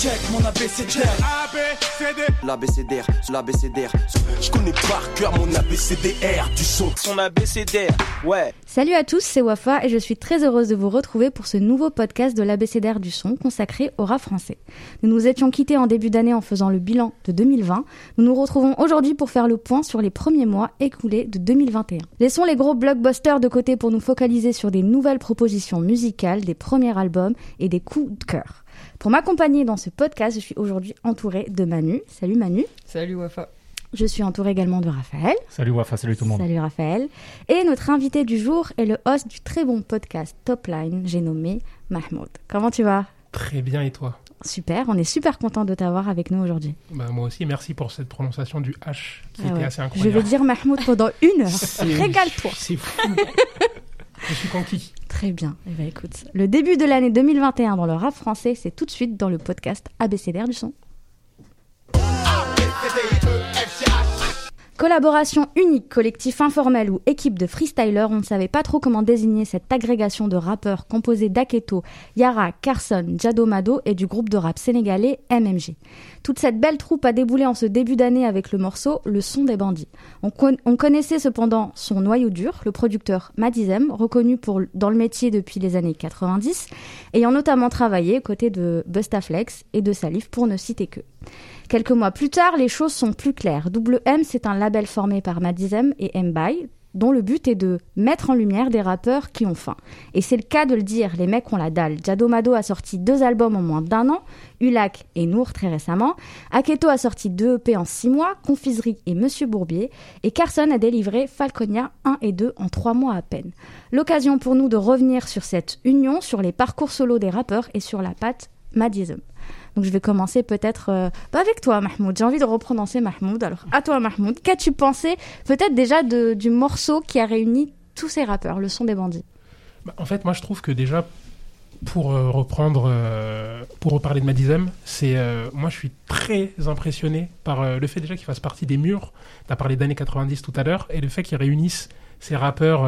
check mon abécédaire. L'abécédaire, l'abécédaire. Je connais par cœur mon abécédaire du son. Son abécédaire, ouais. Salut à tous, c'est Wafa et je suis très heureuse de vous retrouver pour ce nouveau podcast de l'abécédaire du son consacré au rap français. Nous nous étions quittés en début d'année en faisant le bilan de 2020. Nous nous retrouvons aujourd'hui pour faire le point sur les premiers mois écoulés de 2021. Laissons les gros blockbusters de côté pour nous focaliser sur des nouvelles propositions musicales, des premiers albums et des coups de cœur. Pour m'accompagner dans ce podcast, je suis aujourd'hui entourée de Manu. Salut Manu. Salut Wafa. Je suis entourée également de Raphaël. Salut Wafa, salut tout le monde. Salut Raphaël. Et notre invité du jour est le host du très bon podcast Top Line, j'ai nommé Mahmoud. Comment tu vas? Très bien et toi? Super, on est super content de t'avoir avec nous aujourd'hui. bah, Moi aussi, merci pour cette prononciation du H qui Ah était ouais. assez incroyable. Je vais dire Mahmoud pendant une heure. Régale-toi. C'est fou. Je suis. Très bien. Eh ben, écoute, le début de l'année 2021 dans le rap français, c'est tout de suite dans le podcast ABCDR du son. Collaboration unique, collectif informel ou équipe de freestylers, on ne savait pas trop comment désigner cette agrégation de rappeurs composée d'Aketo, Yara, Carson, Jadomado et du groupe de rap sénégalais MMG. Toute cette belle troupe a déboulé en ce début d'année avec le morceau Le son des bandits. On, con- on connaissait cependant son noyau dur, le producteur Madizem, reconnu pour, dans le métier depuis les années 90, ayant notamment travaillé aux côtés de Bustaflex et de Salif pour ne citer que. Quelques mois plus tard, les choses sont plus claires. Double M, c'est un label formé par Madizem et M-By, dont le but est de mettre en lumière des rappeurs qui ont faim. Et c'est le cas de le dire, les mecs ont la dalle. Jadomado a sorti deux albums en moins d'un an, Ulac et Nour très récemment. Aketo a sorti deux EP en six mois, Confiserie et Monsieur Bourbier. Et Carson a délivré Falconia 1 et 2 en trois mois à peine. L'occasion pour nous de revenir sur cette union, sur les parcours solo des rappeurs et sur la patte Madizem. Donc je vais commencer peut-être euh, avec toi Mahmoud. J'ai envie de reprononcer Mahmoud. Alors à toi Mahmoud, qu'as-tu pensé peut-être déjà de- du morceau qui a réuni tous ces rappeurs, le son des bandits? Bah, en fait, moi, je trouve que déjà, pour euh, reprendre, euh, pour reparler de Madizem, c'est euh, moi, je suis très impressionné par le fait déjà qu'il fasse partie des murs. Tu as parlé d'années 90 tout à l'heure, et le fait qu'ils réunissent ces rappeurs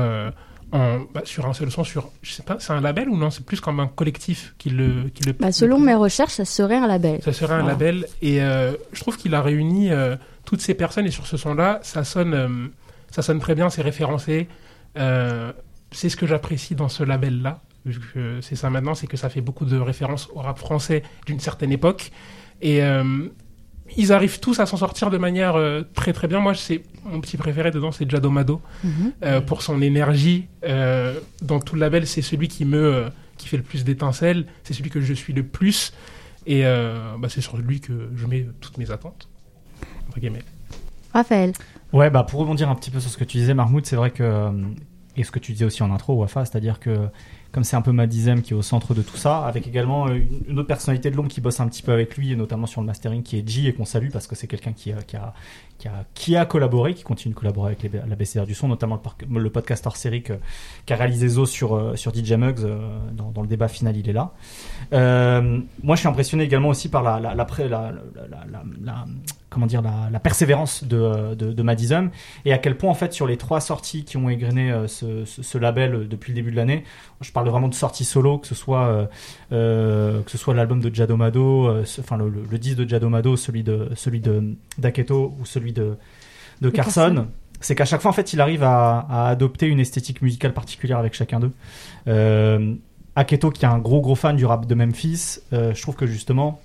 en, bah, sur un seul son, sur, je sais pas, c'est un label ou non C'est plus comme un collectif qui le, qui le. bah, Selon mes recherches, ça serait un label. Ça serait un Voilà. label. Et euh, je trouve qu'il a réuni euh, toutes ces personnes. Et sur ce son-là, ça sonne, euh, ça sonne très bien, c'est référencé. Euh, c'est ce que j'apprécie dans ce label-là. vu que C'est ça maintenant, c'est que ça fait beaucoup de références au rap français d'une certaine époque. Et euh, ils arrivent tous à s'en sortir de manière euh, très très bien. Moi, c'est mon petit préféré dedans, c'est Jadomado. Mhm. Euh, pour son énergie euh, dans tout le label, c'est celui qui me euh, qui fait le plus d'étincelles, c'est celui que je suis le plus, et euh, bah, c'est sur lui que je mets toutes mes attentes. Raphaël. Ouais, bah pour rebondir un petit peu sur ce que tu disais, Mahmoud, c'est vrai que. Et ce que tu disais aussi en intro, Wafa, c'est-à-dire que comme c'est un peu Madizem qui est au centre de tout ça, avec également euh, une- autre personnalité de l'ombre qui bosse un petit peu avec lui, et notamment sur le mastering, qui est G, et qu'on salue parce que c'est quelqu'un qui, a- qui, a, qui, a, collaboré, qui continue de collaborer avec les, la BCR du son, notamment le, le podcast hors série qu'a réalisé Zo sur, euh, sur DJ Muggs, euh, dans, le débat final, il est là. Euh, moi, je suis impressionné également aussi par la, comment dire, la, persévérance de, de, Madizem et à quel point en fait sur les trois sorties qui ont égrené ce, label depuis le début de l'année, je parle vraiment de sorties solo, que ce soit que ce soit l'album de Jadomado, enfin le disque de Jadomado, celui de celui de d'Aketo ou celui de de Carson. Carson. C'est qu'à chaque fois en fait il arrive à, à adopter une esthétique musicale particulière avec chacun d'eux. Euh, Aketo qui est un gros gros fan du rap de Memphis, euh, je trouve que justement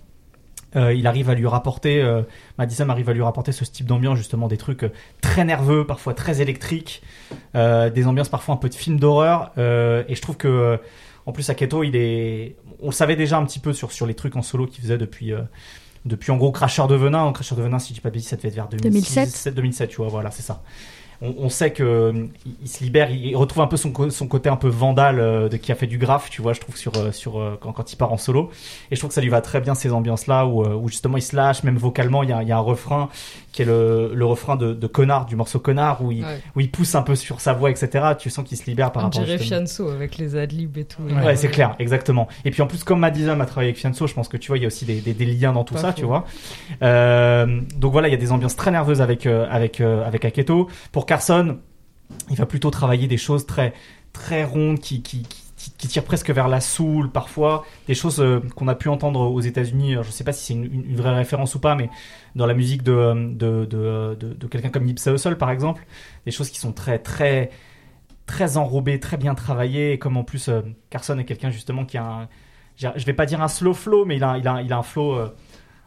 euh, il arrive à lui rapporter, euh, Madison arrive à lui rapporter ce type d'ambiance, justement des trucs très nerveux, parfois très électriques, des ambiances parfois un peu de film d'horreur. et je trouve que, en plus, Aketo, il est, on le savait déjà un petit peu sur sur les trucs en solo qu'il faisait depuis. Depuis en gros Cracheur de Venin, en Cracheur de Venin, si je dis pas de bêtises, ça devait être vers 2006, 2007. 2007, tu vois, voilà, c'est ça. On, on sait que euh, il, se libère, il, retrouve un peu son, son côté un peu vandale euh, de qui a fait du graphe, tu vois, je trouve sur euh, sur quand, quand il part en solo. Et je trouve que ça lui va très bien ces ambiances-là où, euh, où justement il se lâche, même vocalement, il y a, il y a un refrain qui est le, le refrain de, de Connard, du morceau Connard, où il, Ouais. où il pousse un peu sur sa voix, etc. Tu sens qu'il se libère par On rapport dirait justement- Fianso avec les adlibs et tout. Ouais, c'est clair, exactement. Et puis en plus, comme Madison a travaillé avec Fianso, je pense que tu vois, il y a aussi des, des, des liens dans tout Pas ça, tu vois. Euh, donc voilà, il y a des ambiances très nerveuses avec avec avec Aketo. Pour Carson, il va plutôt travailler des choses très très rondes qui qui qui, qui, qui tire presque vers la soul parfois, des choses euh, qu'on a pu entendre aux États-Unis. Je sais pas si c'est une, vraie référence ou pas, mais dans la musique de de, de, de, de quelqu'un comme Nipsey Hussle par exemple, des choses qui sont très très très enrobées, très bien travaillées, comme en plus euh, Carson est quelqu'un justement qui a un, je vais pas dire un slow flow, mais il a il a, il a un flow euh,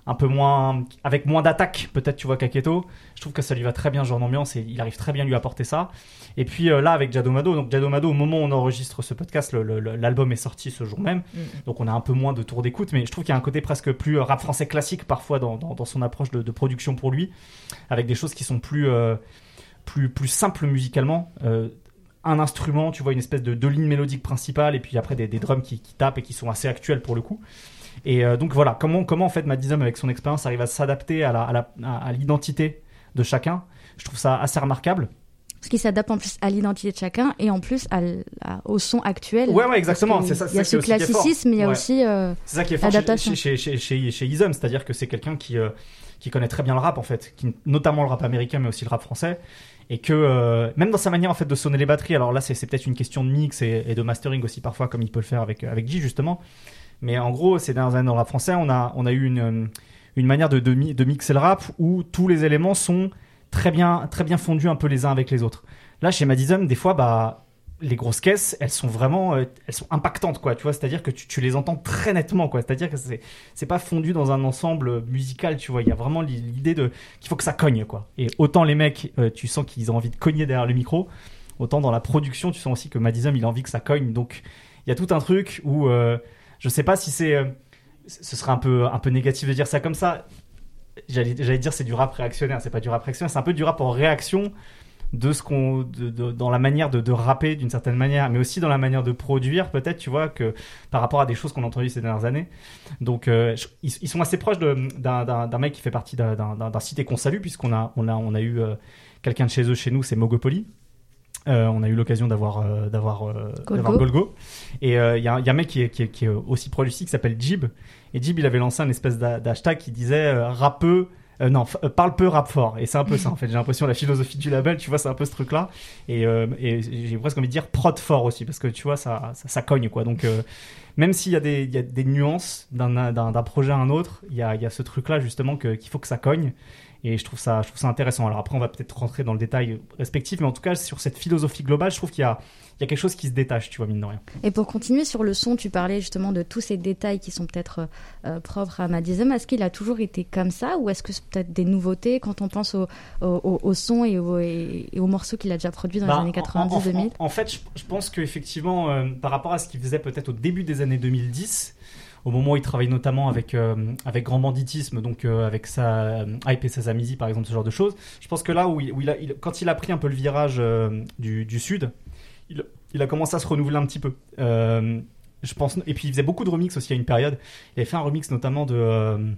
un peu moins avec moins d'attaque peut-être tu vois Kaketo je trouve que ça lui va très bien genre d'ambiance et il arrive très bien à lui apporter ça et puis euh, là avec Jadomado donc Jadomado au moment où on enregistre ce podcast l'album est sorti ce jour même mm. donc on a un peu moins de tours d'écoute mais je trouve qu'il y a un côté presque plus euh, rap français classique parfois dans, dans, son approche de, production pour lui avec des choses qui sont plus euh, plus plus simples musicalement un instrument, tu vois, une espèce de deux lignes mélodiques principales, et puis après des, drums qui, qui, tapent et qui sont assez actuels pour le coup. Et euh, donc voilà, comment, comment en fait Madizem avec son expérience arrive à s'adapter à, la, à, l'identité de chacun. Je trouve ça assez remarquable. Parce qu'il s'adapte en plus à l'identité de chacun et en plus à, au son actuel. Ouais, ouais, exactement. C'est ça. Il y a ce classicisme, mais il y a aussi euh, c'est ça qui est fort chez, chez, chez, chez, chez Isum, c'est-à-dire que c'est quelqu'un qui, euh, qui connaît très bien le rap en fait, qui, notamment le rap américain, mais aussi le rap français, et que euh, même dans sa manière en fait de sonner les batteries. Alors là, c'est, c'est peut-être une question de mix et, et, de mastering aussi parfois, comme il peut le faire avec avec G justement. Mais en gros, ces dernières années dans le rap français, on a, on a eu une, une manière de, de, mixer le rap où tous les éléments sont très bien, très bien fondus un peu les uns avec les autres. Là, chez Madison, des fois, bah, les grosses caisses, elles sont vraiment, euh, elles sont impactantes, quoi. Tu vois, c'est-à-dire que tu, les entends très nettement, quoi. C'est-à-dire que c'est, c'est pas fondu dans un ensemble musical, tu vois. Il y a vraiment l'idée de qu'il faut que ça cogne, quoi. Et autant les mecs, euh, tu sens qu'ils ont envie de cogner derrière le micro, autant dans la production, tu sens aussi que Madison, il a envie que ça cogne. Donc, il y a tout un truc où euh, je sais pas si c'est. Euh, ce serait un peu, un peu négatif de dire ça comme ça. J'allais, dire c'est du rap réactionnaire. C'est pas du rap réactionnaire, c'est un peu du rap en réaction de ce qu'on dans la manière de, rapper d'une certaine manière mais aussi dans la manière de produire peut-être tu vois que par rapport à des choses qu'on a entendues ces dernières années donc euh, ils, sont assez proches d'un mec qui fait partie d'un site et qu'on salue puisqu'on a on a on a eu euh, quelqu'un de chez eux chez nous c'est Mogopoly euh, on a eu l'occasion d'avoir euh, d'avoir euh, Golgo. Et il y a, y, a, un mec qui est, qui est, qui est aussi proche qui s'appelle Jib. Et Jib, il avait lancé un espèce d'hashtag qui disait rappeux. non, parle peu, rap fort. Et c'est un peu ça, en fait. J'ai l'impression, la philosophie du label, tu vois, c'est un peu ce truc-là. Et, et j'ai presque envie de dire prod fort aussi, parce que tu vois, ça, ça, ça cogne, quoi. Donc, même s'il y, a des, y a des nuances d'un projet à un autre, il y a, y a ce truc-là, justement, qu'il faut que ça cogne. Et je trouve ça, je trouve ça intéressant. Alors après, on va peut-être rentrer dans le détail respectif, mais en tout cas, sur cette philosophie globale, je trouve qu'il y a, il y a quelque chose qui se détache, tu vois, mine de rien. Et pour continuer sur le son, tu parlais justement de tous ces détails qui sont peut-être euh, propres à Madizem. Est-ce qu'il a toujours été comme ça ou est-ce que c'est peut-être des nouveautés quand on pense au, au, son et, et, aux morceaux qu'il a déjà produits dans les bah, années 90-2000 en, fait, je, pense qu'effectivement, euh, par rapport à ce qu'il faisait peut-être au début des années 2010, au moment où il travaille notamment avec, euh, avec Grand Banditisme, donc euh, avec sa euh, Hype et Sazamizi par exemple, ce genre de choses. Je pense que là où, quand il a pris un peu le virage du, Sud, il, il, a commencé à se renouveler un petit peu. je pense, et puis il faisait beaucoup de remix aussi à une période. Il avait fait un remix notamment de,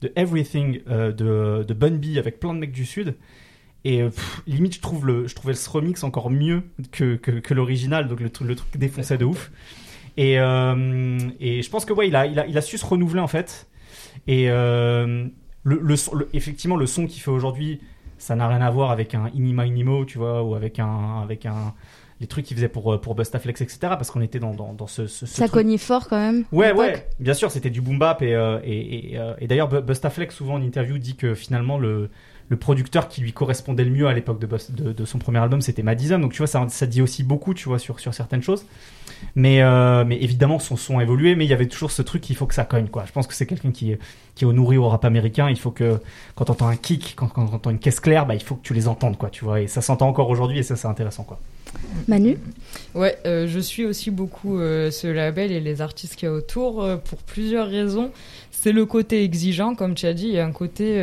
de Everything de, de Bun B avec plein de mecs du Sud. Et limite, je, trouve le, je trouvais ce remix encore mieux que, que, que l'original, donc le, le truc défonçait de ouf. Et, euh, et je pense que ouais, il a, il a, il a su se renouveler en fait. Et euh, le, le, effectivement, le son qu'il fait aujourd'hui, ça n'a rien à voir avec un Inima Inimo, tu vois, ou avec un, avec un, les trucs qu'il faisait pour pour Bustaflex, etc. Parce qu'on était dans, dans, dans ce, ce, ça cognait fort quand même. Ouais, ouais, bien sûr, c'était du boom bap et euh, et, et, et d'ailleurs Bustaflex souvent en interview dit que finalement le le producteur qui lui correspondait le mieux à l'époque de, de, son premier album, c'était Madison. Donc tu vois, ça, ça dit aussi beaucoup, tu vois, sur, sur certaines choses. Mais, euh, mais évidemment, son son a évolué, mais il y avait toujours ce truc qu'il faut que ça cogne, quoi. Je pense que c'est quelqu'un qui, qui est nourri au rap américain. Il faut que, quand on entend un kick, quand, quand on entend une caisse claire, bah, il faut que tu les entendes, quoi, tu vois. Et ça s'entend encore aujourd'hui, et ça, c'est intéressant, quoi. Manu? Ouais, euh, je suis aussi beaucoup euh, ce label et les artistes qu'il y a autour pour plusieurs raisons. C'est le côté exigeant, comme tu as dit, il y a un côté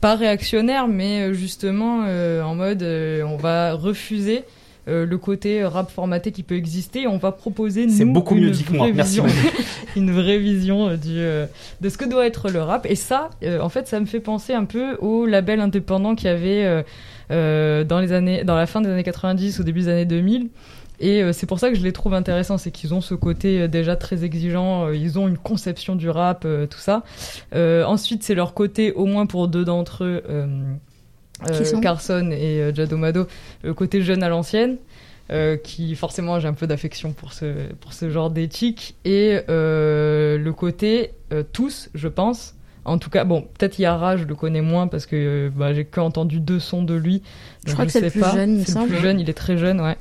pas réactionnaire, mais justement euh, en mode euh, on va refuser le côté rap formaté qui peut exister. On va proposer nous beaucoup une, mieux dit vraie Merci vision, une vraie vision du, de ce que doit être le rap. Et ça, en fait, ça me fait penser un peu au label indépendant qu'il y avait dans les années, dans la fin des années 90, au début des années 2000 et euh, c'est pour ça que je les trouve intéressants, c'est qu'ils ont ce côté euh, déjà très exigeant, euh, ils ont une conception du rap, tout ça. ensuite, c'est leur côté, au moins pour deux d'entre eux, Carson et Jadomado, le côté jeune à l'ancienne. qui forcément j'ai un peu d'affection pour ce, pour ce genre d'éthique, et le côté tous, je pense, en tout cas, bon, peut-être Yara, je le connais moins parce que bah, j'ai qu'entendu deux sons de lui. Je crois que c'est le plus jeune, il C'est le plus jeune, il est très jeune, ouais.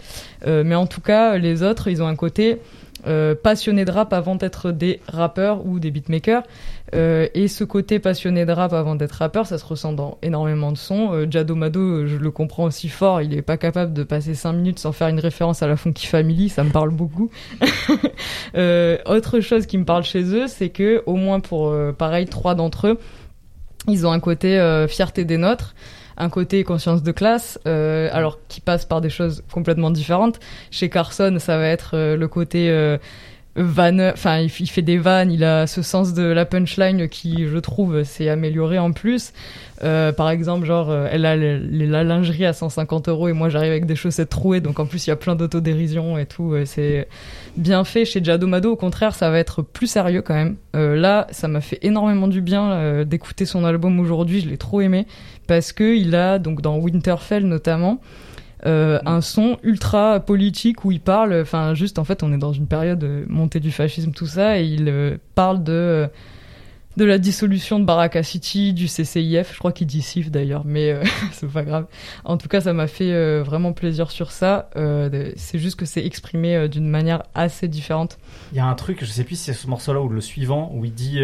Euh, mais en tout cas, les autres, ils ont un côté euh, passionné de rap avant d'être des rappeurs ou des beatmakers. Euh, et ce côté passionné de rap avant d'être rappeur, ça se ressent dans énormément de sons. Euh, Mado, je le comprends aussi fort, il est pas capable de passer 5 minutes sans faire une référence à la Funky Family, ça me parle beaucoup. euh, autre chose qui me parle chez eux, c'est que au moins pour euh, pareil trois d'entre eux, ils ont un côté euh, fierté des nôtres un côté conscience de classe, euh, alors qui passe par des choses complètement différentes. Chez Carson, ça va être euh, le côté euh, van, enfin il, fait des vannes, il a ce sens de la punchline qui, je trouve, s'est amélioré en plus. Euh, par exemple, genre, euh, elle a la lingerie à 150 euros et moi j'arrive avec des chaussettes trouées, donc en plus il y a plein d'autodérision et tout. c'est bien fait. Chez Jadomado, au contraire, ça va être plus sérieux quand même. Euh, là, ça m'a fait énormément du bien euh, d'écouter son album aujourd'hui. Je l'ai trop aimé parce que il a donc dans Winterfell notamment. Euh, un son ultra politique où il parle, enfin juste en fait on est dans une période montée du fascisme tout ça et il parle de de la dissolution de Baraka City, du CCIF, je crois qu'il dit SIF d'ailleurs, mais euh, c'est pas grave. En tout cas, ça m'a fait euh, vraiment plaisir sur ça. Euh, c'est juste que c'est exprimé d'une manière assez différente. Il y a un truc, je sais plus si c'est ce morceau-là ou le suivant, où il dit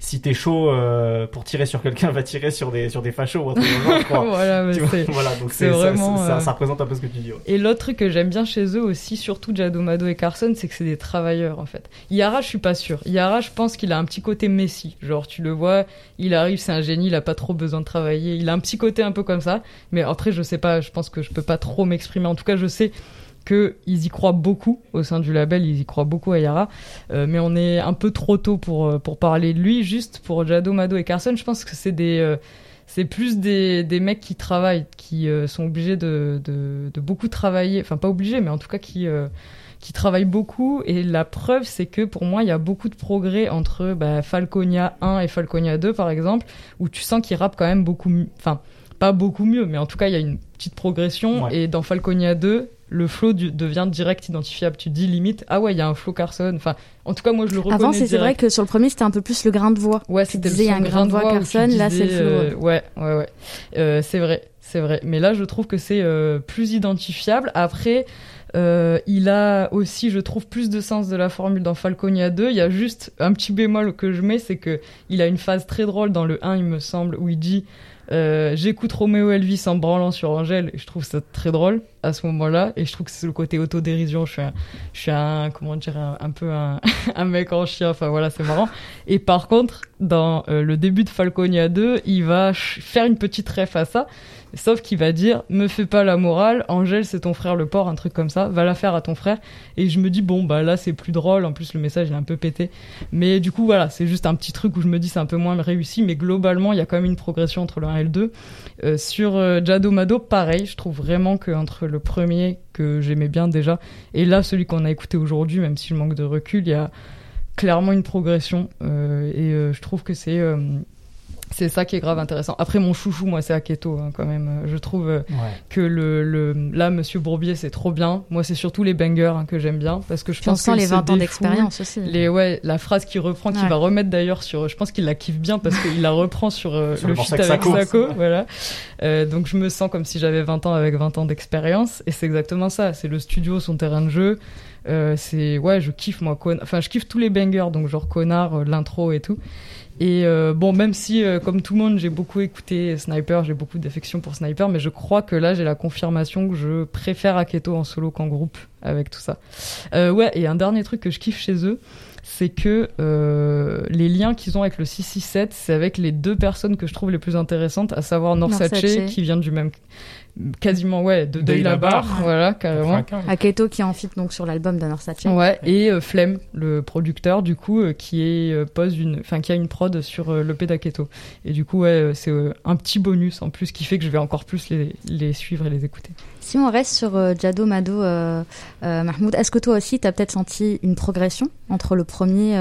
si t'es chaud euh, pour tirer sur quelqu'un, va tirer sur des sur des fachos ou autre chose. voilà, voilà, donc c'est vraiment ça, euh, ça, représente un peu ce que tu dis. Et l'autre truc que j'aime bien chez eux aussi, surtout Jadomado et Carson, c'est que c'est des travailleurs en fait. Yara, je suis pas sûr. Yara, je pense qu'il a un petit côté Messi. Genre, tu le vois, il arrive, c'est un génie, il a pas trop besoin de travailler. Il a un petit côté un peu comme ça. Mais après, je sais pas, je pense que je peux pas trop m'exprimer. En tout cas, je sais qu'ils y croient beaucoup au sein du label, ils y croient beaucoup à Yara, euh, mais on est un peu trop tôt pour, euh, pour parler de lui. Juste pour Jado, Mado et Carson, je pense que c'est des, euh, c'est plus des, des mecs qui travaillent, qui sont obligés de, de, de, beaucoup travailler, enfin pas obligés, mais en tout cas qui qui travaillent beaucoup. Et la preuve c'est que pour moi il y a beaucoup de progrès entre bah, Falconia 1 et Falconia 2 par exemple où tu sens qu'ils rappent quand même beaucoup enfin pas beaucoup mieux mais en tout cas il y a une petite progression. Et dans Falconia 2 le flow devient direct identifiable. Tu dis limite, ah ouais, il y a un flow Carson. Enfin, en tout cas, moi, je le reconnais. Avant, c'est vrai que sur le premier, c'était un peu plus le grain de voix. Ouais, c'était a un grain de voix Carson, là, c'est le flow. Euh, ouais, ouais, ouais. Euh, c'est vrai, c'est vrai. Mais là, je trouve que c'est euh, plus identifiable. Après, euh, il a aussi, je trouve, plus de sens de la formule dans Falconia 2. Il y a juste un petit bémol que je mets, c'est que il a une phase très drôle dans le 1, il me semble, où il dit euh, j'écoute Roméo Elvis en branlant sur Angèle et je trouve ça très drôle à ce moment-là et je trouve que c'est le côté autodérision je suis un, je suis un comment dire un, peu un, mec en chien enfin voilà c'est marrant et par contre dans euh, le début de Falconia 2 il va faire une petite ref à ça Sauf qu'il va dire, me fais pas la morale, Angèle c'est ton frère le porc, un truc comme ça, va la faire à ton frère. Et je me dis, bon, bah là c'est plus drôle, en plus le message est un peu pété. Mais du coup, voilà, c'est juste un petit truc où je me dis c'est un peu moins réussi, mais globalement, il y a quand même une progression entre le 1 et le 2. Euh, sur euh, pareil, je trouve vraiment que entre le premier, que j'aimais bien déjà, et là celui qu'on a écouté aujourd'hui, même si je manque de recul, il y a clairement une progression. Euh, et euh, je trouve que c'est c'est ça qui est grave intéressant. Après, mon chouchou, moi, c'est Aketo, hein, quand même. Je trouve euh, que le, le, là, Monsieur Bourbier, c'est trop bien. Moi, c'est surtout les bangers hein, que j'aime bien, parce que je pense que les 20 ans d'expérience aussi. Les, ouais, la phrase qu'il reprend, qu'il va remettre d'ailleurs sur, je pense qu'il la kiffe bien parce qu'il la reprend sur, euh, le, feat avec Sako, voilà. Euh, donc, je me sens comme si j'avais 20 ans avec 20 ans d'expérience, et c'est exactement ça. C'est le studio, son terrain de jeu. Euh, c'est ouais, je kiffe moi, enfin, je kiffe tous les bangers, donc genre connard, euh, l'intro et tout. Et euh, bon, même si, euh, comme tout le monde, j'ai beaucoup écouté Sniper, j'ai beaucoup d'affection pour Sniper, mais je crois que là, j'ai la confirmation que je préfère Aketo en solo qu'en groupe avec tout ça. Euh, ouais, et un dernier truc que je kiffe chez eux, c'est que euh, les liens qu'ils ont avec le 667, c'est avec les deux personnes que je trouve les plus intéressantes, à savoir Norsace, qui vient du même quasiment ouais de Deuil la barre voilà carrément. Aketo qui en fit donc sur l'album d'Anor ouais et euh, Flem le producteur du coup euh, qui est euh, pose une enfin qui a une prod sur le l'EP d'Aketo. Et du coup ouais c'est un petit bonus en plus qui fait que je vais encore plus les, les suivre et les écouter. Si on reste sur Jado Mado Mahmoud. Est-ce que toi aussi tu as peut-être senti une progression entre le premier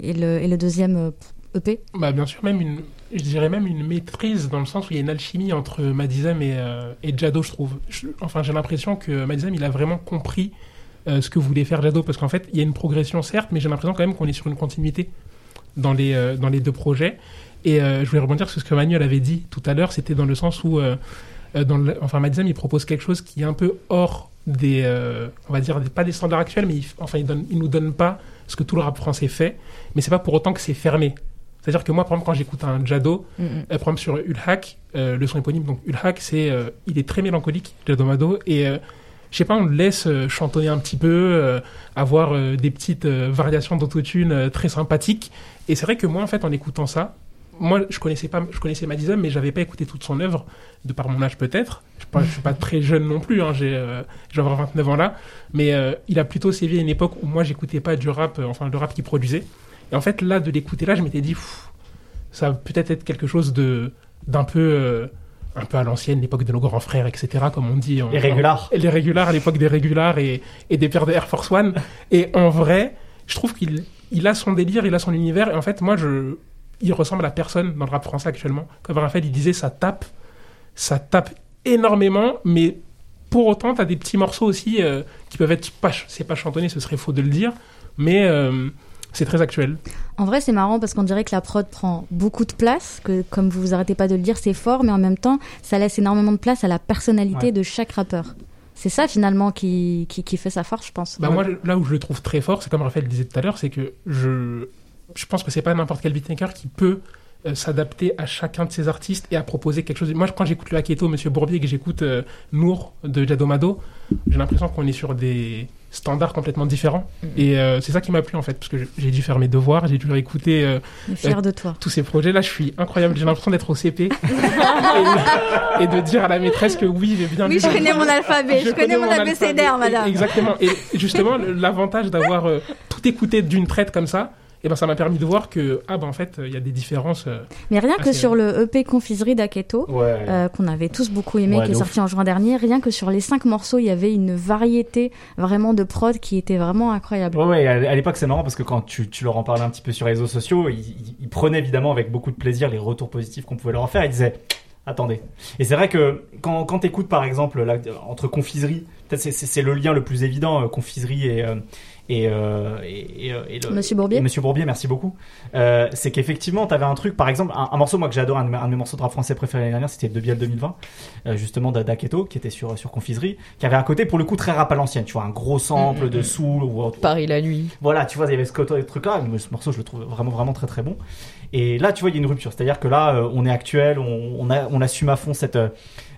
et le, et le deuxième EP Bah bien sûr, même une, je dirais même une maîtrise dans le sens où il y a une alchimie entre Madizem et, euh, et Jado, je trouve. enfin, j'ai l'impression que Madizem, il a vraiment compris euh, ce que voulait faire Jado, parce qu'en fait, il y a une progression certes, mais j'ai l'impression quand même qu'on est sur une continuité dans les, euh, dans les deux projets. Et je voulais rebondir sur ce que Manuel avait dit tout à l'heure, c'était dans le sens où, dans enfin, Madizem, il propose quelque chose qui est un peu hors des, on va dire, pas des standards actuels, mais il, enfin, il, donne, il nous donne pas ce que tout le rap français fait, mais c'est pas pour autant que c'est fermé. C'est-à-dire que moi, par exemple, quand j'écoute un Jado, mm -hmm. euh, par exemple sur Ulhack, euh, le son éponyme, donc Ulhack, c'est, euh, il est très mélancolique, Jado Mado, et je sais pas, on le laisse chantonner un petit peu, avoir des petites variations d'autotune très sympathiques. Et c'est vrai que moi, en fait, en écoutant ça, moi, je connaissais pas, je connaissais Madison, mais j'avais pas écouté toute son œuvre, de par mon âge peut-être. Je, ne suis pas très jeune non plus, hein, j'ai, euh, avoir 29 ans là, mais euh, il a plutôt sévi à une époque où moi j'écoutais pas du rap, euh, enfin le rap qu'il produisait. Et en fait, là, de l'écouter là, je m'étais dit, ça va peut-être être quelque chose de d'un peu euh, un peu à l'ancienne, l'époque de nos grands frères, etc., comme on dit. En, les régulars. En, les régulars, à l'époque des régulars et, et des paires de Air Force One. Et en vrai, je trouve qu'il il a son délire, il a son univers. Et en fait, moi, je, il ressemble à personne dans le rap français actuellement. Comme Raphaël, il disait, ça tape, ça tape énormément, mais pour autant, tu as des petits morceaux aussi euh, qui peuvent être pas, c'est pas chantonné, ce serait faux de le dire, mais euh, c'est très actuel. En vrai, c'est marrant parce qu'on dirait que la prod prend beaucoup de place, que comme vous vous arrêtez pas de le dire, c'est fort, mais en même temps, ça laisse énormément de place à la personnalité ouais. de chaque rappeur. C'est ça finalement qui, qui, qui, fait sa force, je pense. Bah ouais. Moi, là où je le trouve très fort, c'est comme Raphaël disait tout à l'heure, c'est que je, je pense que c'est pas n'importe quel beatmaker qui peut euh, s'adapter à chacun de ces artistes et à proposer quelque chose. Moi, quand j'écoute le Aketo, Monsieur Bourbier, et que j'écoute euh, Nour de Jadomado, j'ai l'impression qu'on est sur des standards complètement différents. Mm. Et euh, c'est ça qui m'a plu en fait, parce que j'ai dû faire mes devoirs, j'ai dû écouter euh, fier de toi. tous ces projets. Là, je suis incroyable. J'ai l'impression d'être au CP et, et, de dire à la maîtresse que oui, j'ai bien. Oui, je connais mon alphabet, je, je connais, connais mon abécédaire, madame. Exactement. Et justement, l'avantage d'avoir euh, tout écouté d'une traite comme ça et ben ça m'a permis de voir que ah ben en fait il y a des différences. Euh, Mais rien que sur le EP Confiserie d'Aketo ouais. euh, qu'on avait tous beaucoup aimé, ouais, qui est sorti ouf. en juin dernier, rien que sur les cinq morceaux il y avait une variété vraiment de prod qui était vraiment incroyable. Ouais, ouais à l'époque c'est marrant parce que quand tu, tu leur en parlais un petit peu sur les réseaux sociaux, ils, ils, ils prenaient évidemment avec beaucoup de plaisir les retours positifs qu'on pouvait leur en faire. Ils disaient attendez. Et c'est vrai que quand, quand tu écoutes par exemple là, entre confiserie, peut-être c'est le lien le plus évident, euh, confiserie et, euh, et, euh, et, et, le, Monsieur Bourbier. Monsieur Bourbier, merci beaucoup. Euh, c'est qu'effectivement, tu avais un truc, par exemple, un, un morceau moi que j'adore, un, un, de mes morceaux de rap français préférés l'année dernière, c'était De Biel 2020, euh, justement d'Aketo, qui était sur sur Confiserie, qui avait un côté pour le coup très rap à l'ancienne, tu vois, un gros sample mmh, de soul ou Paris la nuit. Voilà, tu vois, il y avait ce truc là, ce morceau je le trouve vraiment vraiment très très bon. Et là, tu vois, il y a une rupture, c'est-à-dire que là, euh, on est actuel, on, on, a, on assume à fond cette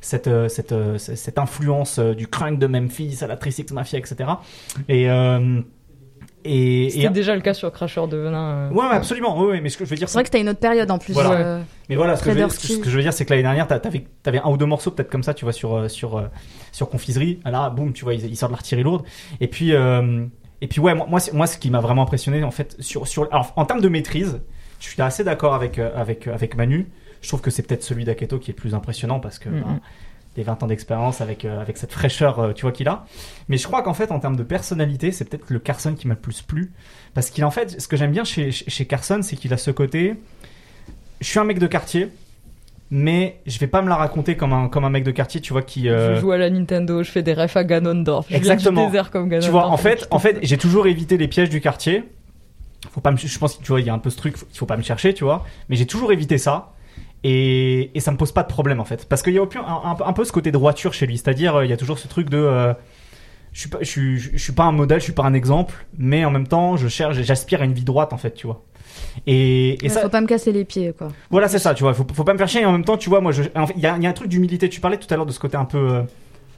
cette, cette, cette, influence du crunk de Memphis à la Trisix Mafia, etc. Et euh, et, C'était et... déjà le cas sur Crasher de Venin. Euh... Ouais, ouais, absolument. Ouais, ouais, mais ce que je veux dire. C'est vrai que t'as une autre période en plus. Voilà. Euh, mais voilà, ce que, je veux, ce que je veux dire, c'est que l'année dernière, t'avais, avais un ou deux morceaux peut-être comme ça, tu vois, sur sur sur confiserie. Là, boum, tu vois, ils, ils sortent de l'artillerie lourde. Et puis euh, et puis ouais, moi, moi, moi, ce qui m'a vraiment impressionné en fait sur sur, alors, en termes de maîtrise, je suis assez d'accord avec avec avec Manu. Je trouve que c'est peut-être celui d'Aketo qui est le plus impressionnant parce que. Mm -hmm. Des 20 ans d'expérience avec, euh, avec cette fraîcheur, euh, tu vois, qu'il a. Mais je crois qu'en fait, en termes de personnalité, c'est peut-être le Carson qui m'a le plus plu. Parce qu'il, en fait, ce que j'aime bien chez, chez Carson, c'est qu'il a ce côté. Je suis un mec de quartier, mais je vais pas me la raconter comme un, comme un mec de quartier, tu vois, qui. Euh... Je joue à la Nintendo, je fais des refs à Ganondorf. Je Exactement. Du désert comme Ganondorf. Tu vois, en fait, en fait, j'ai toujours évité les pièges du quartier. Faut pas me, je pense que tu vois, il y a un peu ce truc, il faut pas me chercher, tu vois. Mais j'ai toujours évité ça. Et, et, ça me pose pas de problème en fait. Parce qu'il y a un, un, un, peu ce côté droiture chez lui. C'est-à-dire il y a toujours ce truc de euh, je suis pas je suis, je suis pas un modèle je suis pas un exemple mais en même temps je cherche j'aspire à une vie droite en fait tu vois. Et, et ouais, ça faut pas me casser les pieds quoi. Voilà c'est ça tu vois. Faut, faut pas me faire chier et en même temps tu vois moi il y, a, y a un truc d'humilité. Tu parlais tout à l'heure de ce côté un peu euh,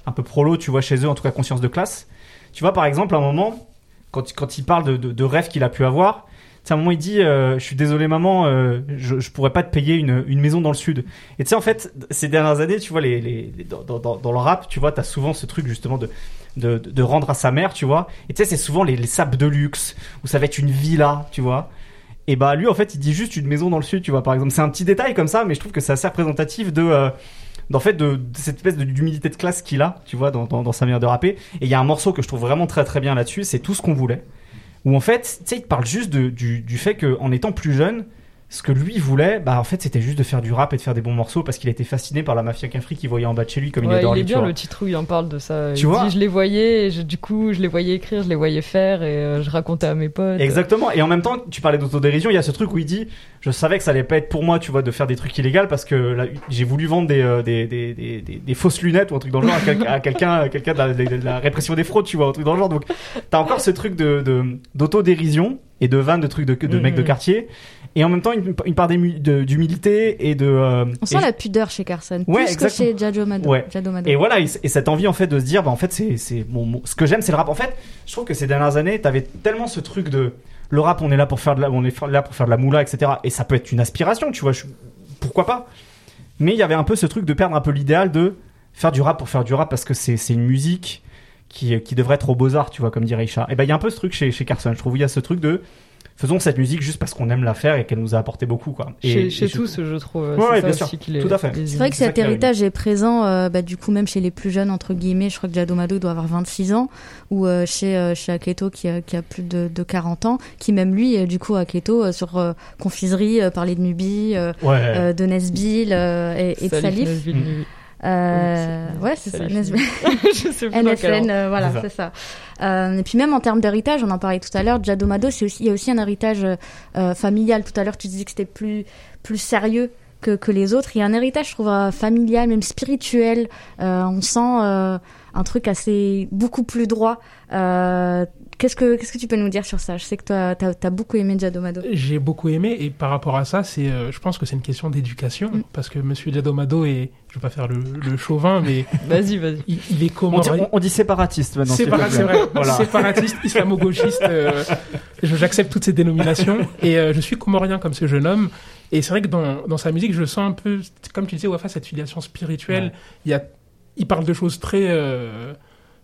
un peu prolo tu vois chez eux en tout cas conscience de classe. Tu vois par exemple à un moment quand, quand il parle de, de, de rêves qu'il a pu avoir à un moment il dit euh, je suis désolé maman euh, je, je pourrais pas te payer une, maison dans le sud. Et tu sais en fait ces dernières années tu vois dans, le rap tu vois t'as souvent ce truc justement de rendre à sa mère tu vois. Et tu sais c'est souvent les, les sapes de luxe où ça va être une villa tu vois. Et bah lui en fait il dit juste une maison dans le sud tu vois par exemple. C'est un petit détail comme ça mais je trouve que c'est assez représentatif de euh, cette espèce d'humilité de classe qu'il a tu vois dans sa manière de rapper. Et il y a un morceau que je trouve vraiment très très bien là-dessus c'est tout ce qu'on voulait où en fait, tu sais, il te parle juste de, du, du fait qu'en étant plus jeune, ce que lui voulait, bah en fait c'était juste de faire du rap et de faire des bons morceaux parce qu'il était fasciné par la mafia Cafri qu'il voyait en bas de chez lui comme il adore il est bien le titre où il en parle de ça. Tu il vois dit, je les voyais, et du coup je les voyais écrire, je les voyais faire et euh, je racontais à mes potes. Exactement. Et en même temps, tu parlais d'autodérision, il y a ce truc où il dit, je savais que ça allait pas être pour moi, tu vois, de faire des trucs illégaux parce que j'ai voulu vendre des, euh, des, des, des, des, fausses lunettes ou un truc dans le genre à, quelqu'un, quelqu'un de, la répression des fraudes, tu vois, un truc dans le genre. Donc t'as encore ce truc de d'autodérision et de vannes de trucs de, de mecs de mm-hmm. quartier et en même temps une, une part d'humilité et de. Euh, on sent la pudeur chez Carson, ouais, plus que chez Jado Mado. Ouais. Et voilà, et, cette envie en fait de se dire, bah en fait c'est c'est bon, ce que j'aime c'est le rap. En fait, je trouve que ces dernières années, t'avais tellement ce truc de le rap, on est là pour faire de la, on est là pour faire de la moula, etc. Et ça peut être une aspiration, tu vois. pourquoi pas Mais il y avait un peu ce truc de perdre un peu l'idéal de faire du rap pour faire du rap parce que c'est une musique qui, qui devrait être aux beaux-arts, tu vois, comme dirait Isha. Et ben il y a un peu ce truc chez, chez Carson. Je trouve il y a ce truc de faisons cette musique juste parce qu'on aime la faire et qu'elle nous a apporté beaucoup quoi. Et, chez, tous, je, trouve. Ouais, bien sûr. Tout à fait. C'est vrai que cet héritage est présent, euh, bah, du coup même chez les plus jeunes entre guillemets. Je crois que Jadomado doit avoir 26 ans, ou euh, chez euh, chez Aketo qui a, qui a plus de, de 40 ans, qui même lui, du coup Aketo sur confiserie parlait de Nubi, de Nesbill et, et de Salif. Euh, ouais, c'est ça. NSN, euh, voilà, c'est ça. Euh, et puis même en termes d'héritage, on en parlait tout à l'heure, Jadomado, c'est aussi, il y a aussi un héritage euh, familial. Tout à l'heure, tu disais que c'était plus, plus sérieux que, que les autres. Il y a un héritage, je trouve, euh, familial, même spirituel. on sent un truc assez, beaucoup plus droit. Qu'est-ce que qu'est-ce que tu peux nous dire sur ça? Je sais que toi, tu as, beaucoup aimé Jadomado. J'ai beaucoup aimé et par rapport à ça, c'est, euh, je pense que c'est une question d'éducation mm. parce que Monsieur Jadomado est, je vais pas faire le, chauvin, mais vas-y, vas-y. Il, est comment on, dit, séparatiste maintenant. c'est vrai. Séparatiste, islamo-gauchiste. Euh, j'accepte toutes ces dénominations et euh, je suis comorien comme ce jeune homme. Et c'est vrai que dans, dans sa musique, je sens un peu, comme tu disais, Wafa, cette filiation spirituelle. Il y a, il parle de choses très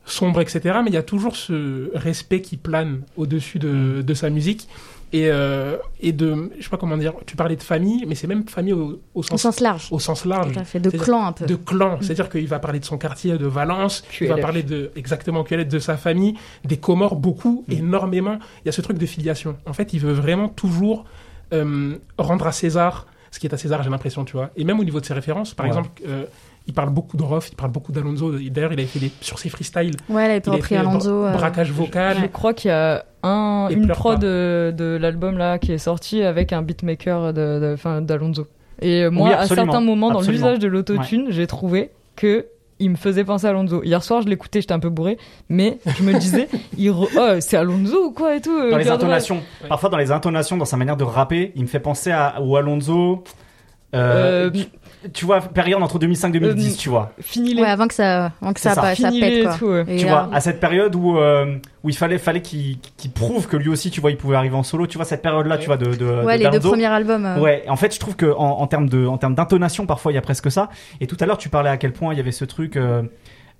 sombre, etc. Mais il y a toujours ce respect qui plane au-dessus de, mm. de, sa musique. Et, euh, et de, je sais pas comment dire, tu parlais de famille, mais c'est même famille au, au, sens, au sens large. Au sens large. fait, de clan un peu. De clan. Mm. C'est-à-dire qu'il va parler de son quartier de Valence, il va parler de, exactement, QLF de sa famille, des Comores, beaucoup, mm. énormément. Il y a ce truc de filiation. En fait, il veut vraiment toujours euh, rendre à César ce qui est à César, j'ai l'impression, tu vois. Et même au niveau de ses références, par exemple, euh, il parle beaucoup de Roth, il parle beaucoup d'Alonso. D'ailleurs, il a fait des, sur ses freestyles. Ouais, il a repris Alonso. Euh, braquage vocal. Je, crois qu'il y a un, une prod de, de l'album là qui est sorti avec un beatmaker d'Alonso. De, et moi, à certains moments dans l'usage de l'autotune, j'ai trouvé que il me faisait penser à Alonso. Hier soir, je l'écoutais, j'étais un peu bourré, mais je me disais, il oh, c'est Alonso ou quoi et tout. Euh, dans les intonations, parfois dans les intonations, dans sa manière de rapper, il me fait penser à ou Alonso. Euh, euh tu vois, période entre 2005 et 2010, tu vois. Fini les... Ouais, avant que ça, avant que ça, ça. ça pète, quoi. tu vois, à cette période où, euh, où il fallait, fallait qu'il prouve que lui aussi, tu vois, il pouvait arriver en solo. Tu vois, cette période-là, tu vois, de, de Ouais, les deux premiers albums. Euh. Ouais, en fait, je trouve que en, en termes de, en termes d'intonation, parfois, il y a presque ça. Et tout à l'heure, tu parlais à quel point il y avait ce truc euh,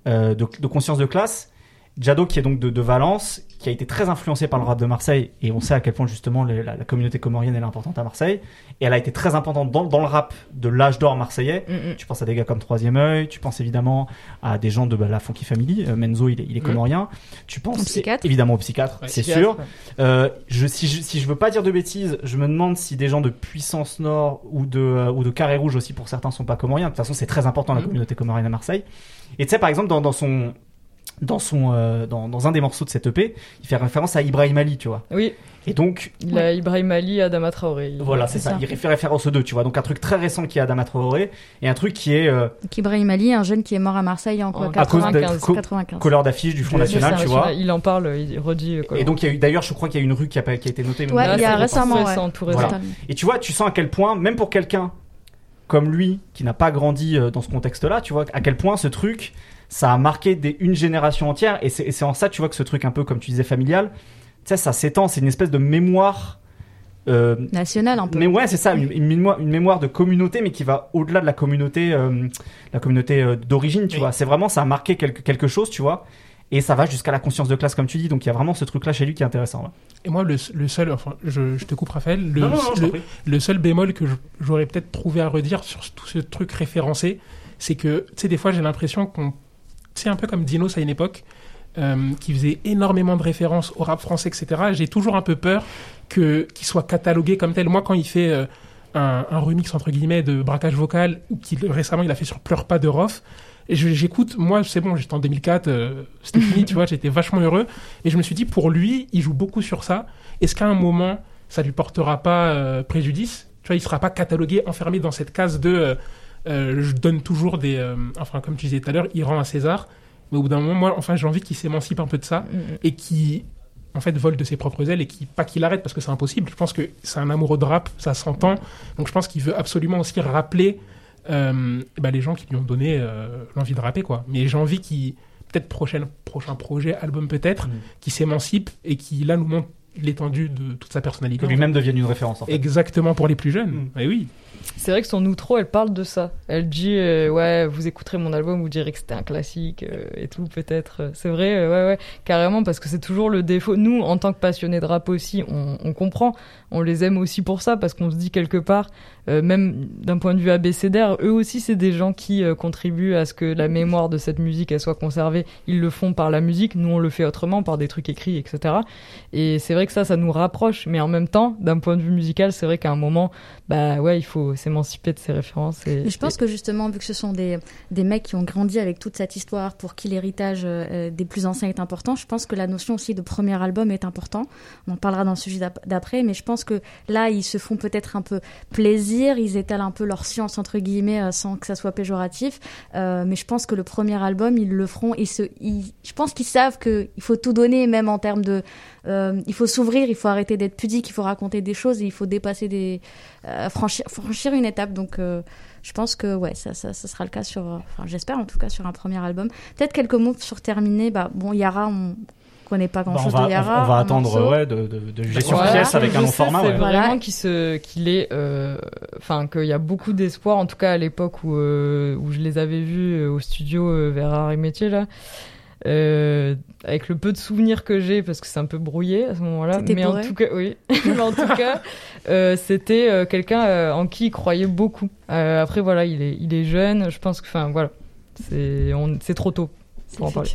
euh de, de conscience de classe. Jado qui est donc de, de, Valence, qui a été très influencé par le rap de Marseille, et on sait à quel point justement la, la, communauté comorienne est importante à Marseille, et elle a été très importante dans, dans le rap de l'âge d'or marseillais. Mm, mm. Tu penses à des gars comme Troisième œil, tu penses évidemment à des gens de bah, la Funky Family, euh, Menzo il est, il est mm. comorien, tu penses évidemment au psychiatre, c'est sûr. Euh, je, si, je, si je veux pas dire de bêtises, je me demande si des gens de Puissance Nord ou de, euh, ou de Carré Rouge aussi pour certains sont pas comoriens. De toute façon c'est très important la communauté comorienne à Marseille. Et tu sais par exemple dans, dans son dans son euh, dans, dans, un des morceaux de cette EP, il fait référence à Ibrahim Ali, tu vois. Oui. Et donc il a Ibrahim Ali, Adama Traoré. Voilà, c'est ça. Il fait référence aux deux, tu vois. Donc un truc très récent qui est Adama Traoré et un truc qui est euh... Ibrahim Ali, un jeune qui est mort à Marseille en, en 95, co 95. Couleur d'affiche du Front National, tu vois. Il en parle, il redit. Et donc il y a eu d'ailleurs, je crois qu'il y a une rue qui a, qui a été notée. Ouais, il y a récemment. Récent, tout récent. Et tu vois, tu sens à quel point, même pour quelqu'un comme lui, qui n'a pas grandi euh, dans ce contexte-là, tu vois, à quel point ce truc, ça a marqué des, une génération entière. Et c'est en ça, tu vois, que ce truc un peu, comme tu disais, familial, tu sais, ça s'étend. C'est une espèce de mémoire. Euh, nationale un peu. Mais ouais, c'est ça, une, mémoire, une mémoire de communauté, mais qui va au-delà de la communauté, euh, la communauté euh, d'origine, tu vois. C'est vraiment, ça a marqué quelque, quelque chose, tu vois. Et ça va jusqu'à la conscience de classe, comme tu dis. Donc il y a vraiment ce truc-là chez lui qui est intéressant. Et moi, le, le, seul, enfin, je, je, te coupe Raphaël, le, le, seul bémol que j'aurais peut-être trouvé à redire sur tout ce truc référencé, c'est que, tu sais, des fois j'ai l'impression qu'on c'est un peu comme Dinos à une époque, euh, qui faisait énormément de références au rap français, etc. J'ai toujours un peu peur que qu'il soit catalogué comme tel. Moi, quand il fait euh, un, remix entre guillemets de braquage vocal qui récemment il a fait sur Pleure pas de Roth. Et j'écoute, moi c'est bon, j'étais en 2004, euh, c'était fini, tu vois, j'étais vachement heureux. Et je me suis dit, pour lui, il joue beaucoup sur ça. Est-ce qu'à un moment, ça lui portera pas préjudice? Tu vois, il sera pas catalogué, enfermé dans cette case de euh, je donne toujours des. enfin, comme tu disais tout à l'heure, il rend à César. Mais au bout d'un moment, moi, enfin, j'ai envie qu'il s'émancipe un peu de ça mm, mm. et qui en fait vole de ses propres ailes et qui pas qu'il arrête parce que c'est impossible. Je pense que c'est un amoureux de rap, ça s'entend. Donc je pense qu'il veut absolument aussi rappeler euh, bah, les gens qui lui ont donné euh, l'envie de rapper quoi. Mais j'ai envie qu'il peut-être prochain prochain projet album peut-être mm. qui s'émancipe et qui là nous montre l'étendue de toute sa personnalité. Que lui-même devienne une référence. En fait. Exactement pour les plus jeunes. Mm. Et oui. C'est vrai que son outro, elle parle de ça. Elle dit euh, ouais, vous écouterez mon album, vous direz que c'était un classique euh, et tout peut-être. C'est vrai, euh, ouais ouais, carrément parce que c'est toujours le défaut. Nous, en tant que passionnés de rap aussi, on, on comprend, on les aime aussi pour ça parce qu'on se dit quelque part, même d'un point de vue abécédaire, eux aussi c'est des gens qui contribuent à ce que la mémoire de cette musique elle soit conservée. Ils le font par la musique, nous on le fait autrement par des trucs écrits, etc. Et c'est vrai que ça, ça nous rapproche, mais en même temps, d'un point de vue musical, c'est vrai qu'à un moment, bah ouais, il faut s'émanciper de ces références. Et, je pense que justement, vu que ce sont des, des mecs qui ont grandi avec toute cette histoire, pour qui l'héritage euh, des plus anciens est important, je pense que la notion aussi de premier album est important. On en parlera dans le sujet d'après, mais je pense que là, ils se font peut-être un peu plaisir, ils étalent un peu leur science, entre guillemets, euh, sans que ça soit péjoratif. Euh, mais je pense que le premier album, ils le feront. Ils se, je pense qu'ils savent qu'il faut tout donner, même en termes de... il faut s'ouvrir, il faut arrêter d'être pudique, il faut raconter des choses, et il faut dépasser des... Euh, franchir, une étape. Donc, euh, je pense que ouais, ça, ça, sera le cas sur, enfin, j'espère en tout cas sur un premier album. Peut-être quelques mots sur terminer. Bah, bon, Yara, on connaît pas grand chose bah, de Yara. On, va attendre ouais, de, de, de juger sur pièce avec un long format. C'est vraiment qu'il est, euh, enfin, qu'il y a beaucoup d'espoir. En tout cas, à l'époque où, où je les avais vus au studio vers Art et Métier là. Euh, avec le peu de souvenirs que j'ai, parce que c'est un peu brouillé à ce moment-là. Mais en tout cas, oui. mais en tout cas, euh, c'était euh, quelqu'un euh, en qui il croyait beaucoup. Euh, après, voilà, il est, il est jeune. Je pense que, enfin, voilà, c'est, c'est trop tôt. Pour en parler.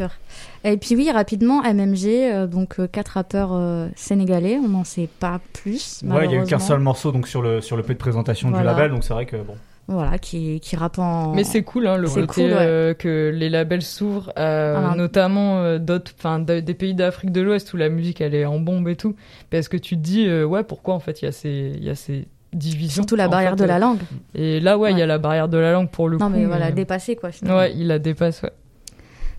Et puis oui, rapidement, MMG, donc quatre rappeurs sénégalais, on n'en sait pas plus. Ouais, il y a eu qu'un seul morceau donc sur le sur le peu de présentation du label, donc c'est vrai que bon voilà, qui, qui rappe en. Mais c'est cool, hein, le côté euh, que les labels s'ouvrent, euh, notamment euh, d'autres, enfin des pays d'Afrique de l'Ouest où la musique elle est en bombe et tout, parce que tu te dis ouais pourquoi en fait il y a ces il y a ces divisions. Surtout la barrière de la langue. Et là ouais il y a la barrière de la langue pour le coup. Non mais voilà dépassé quoi. Finalement. Ouais il la dépasse ouais.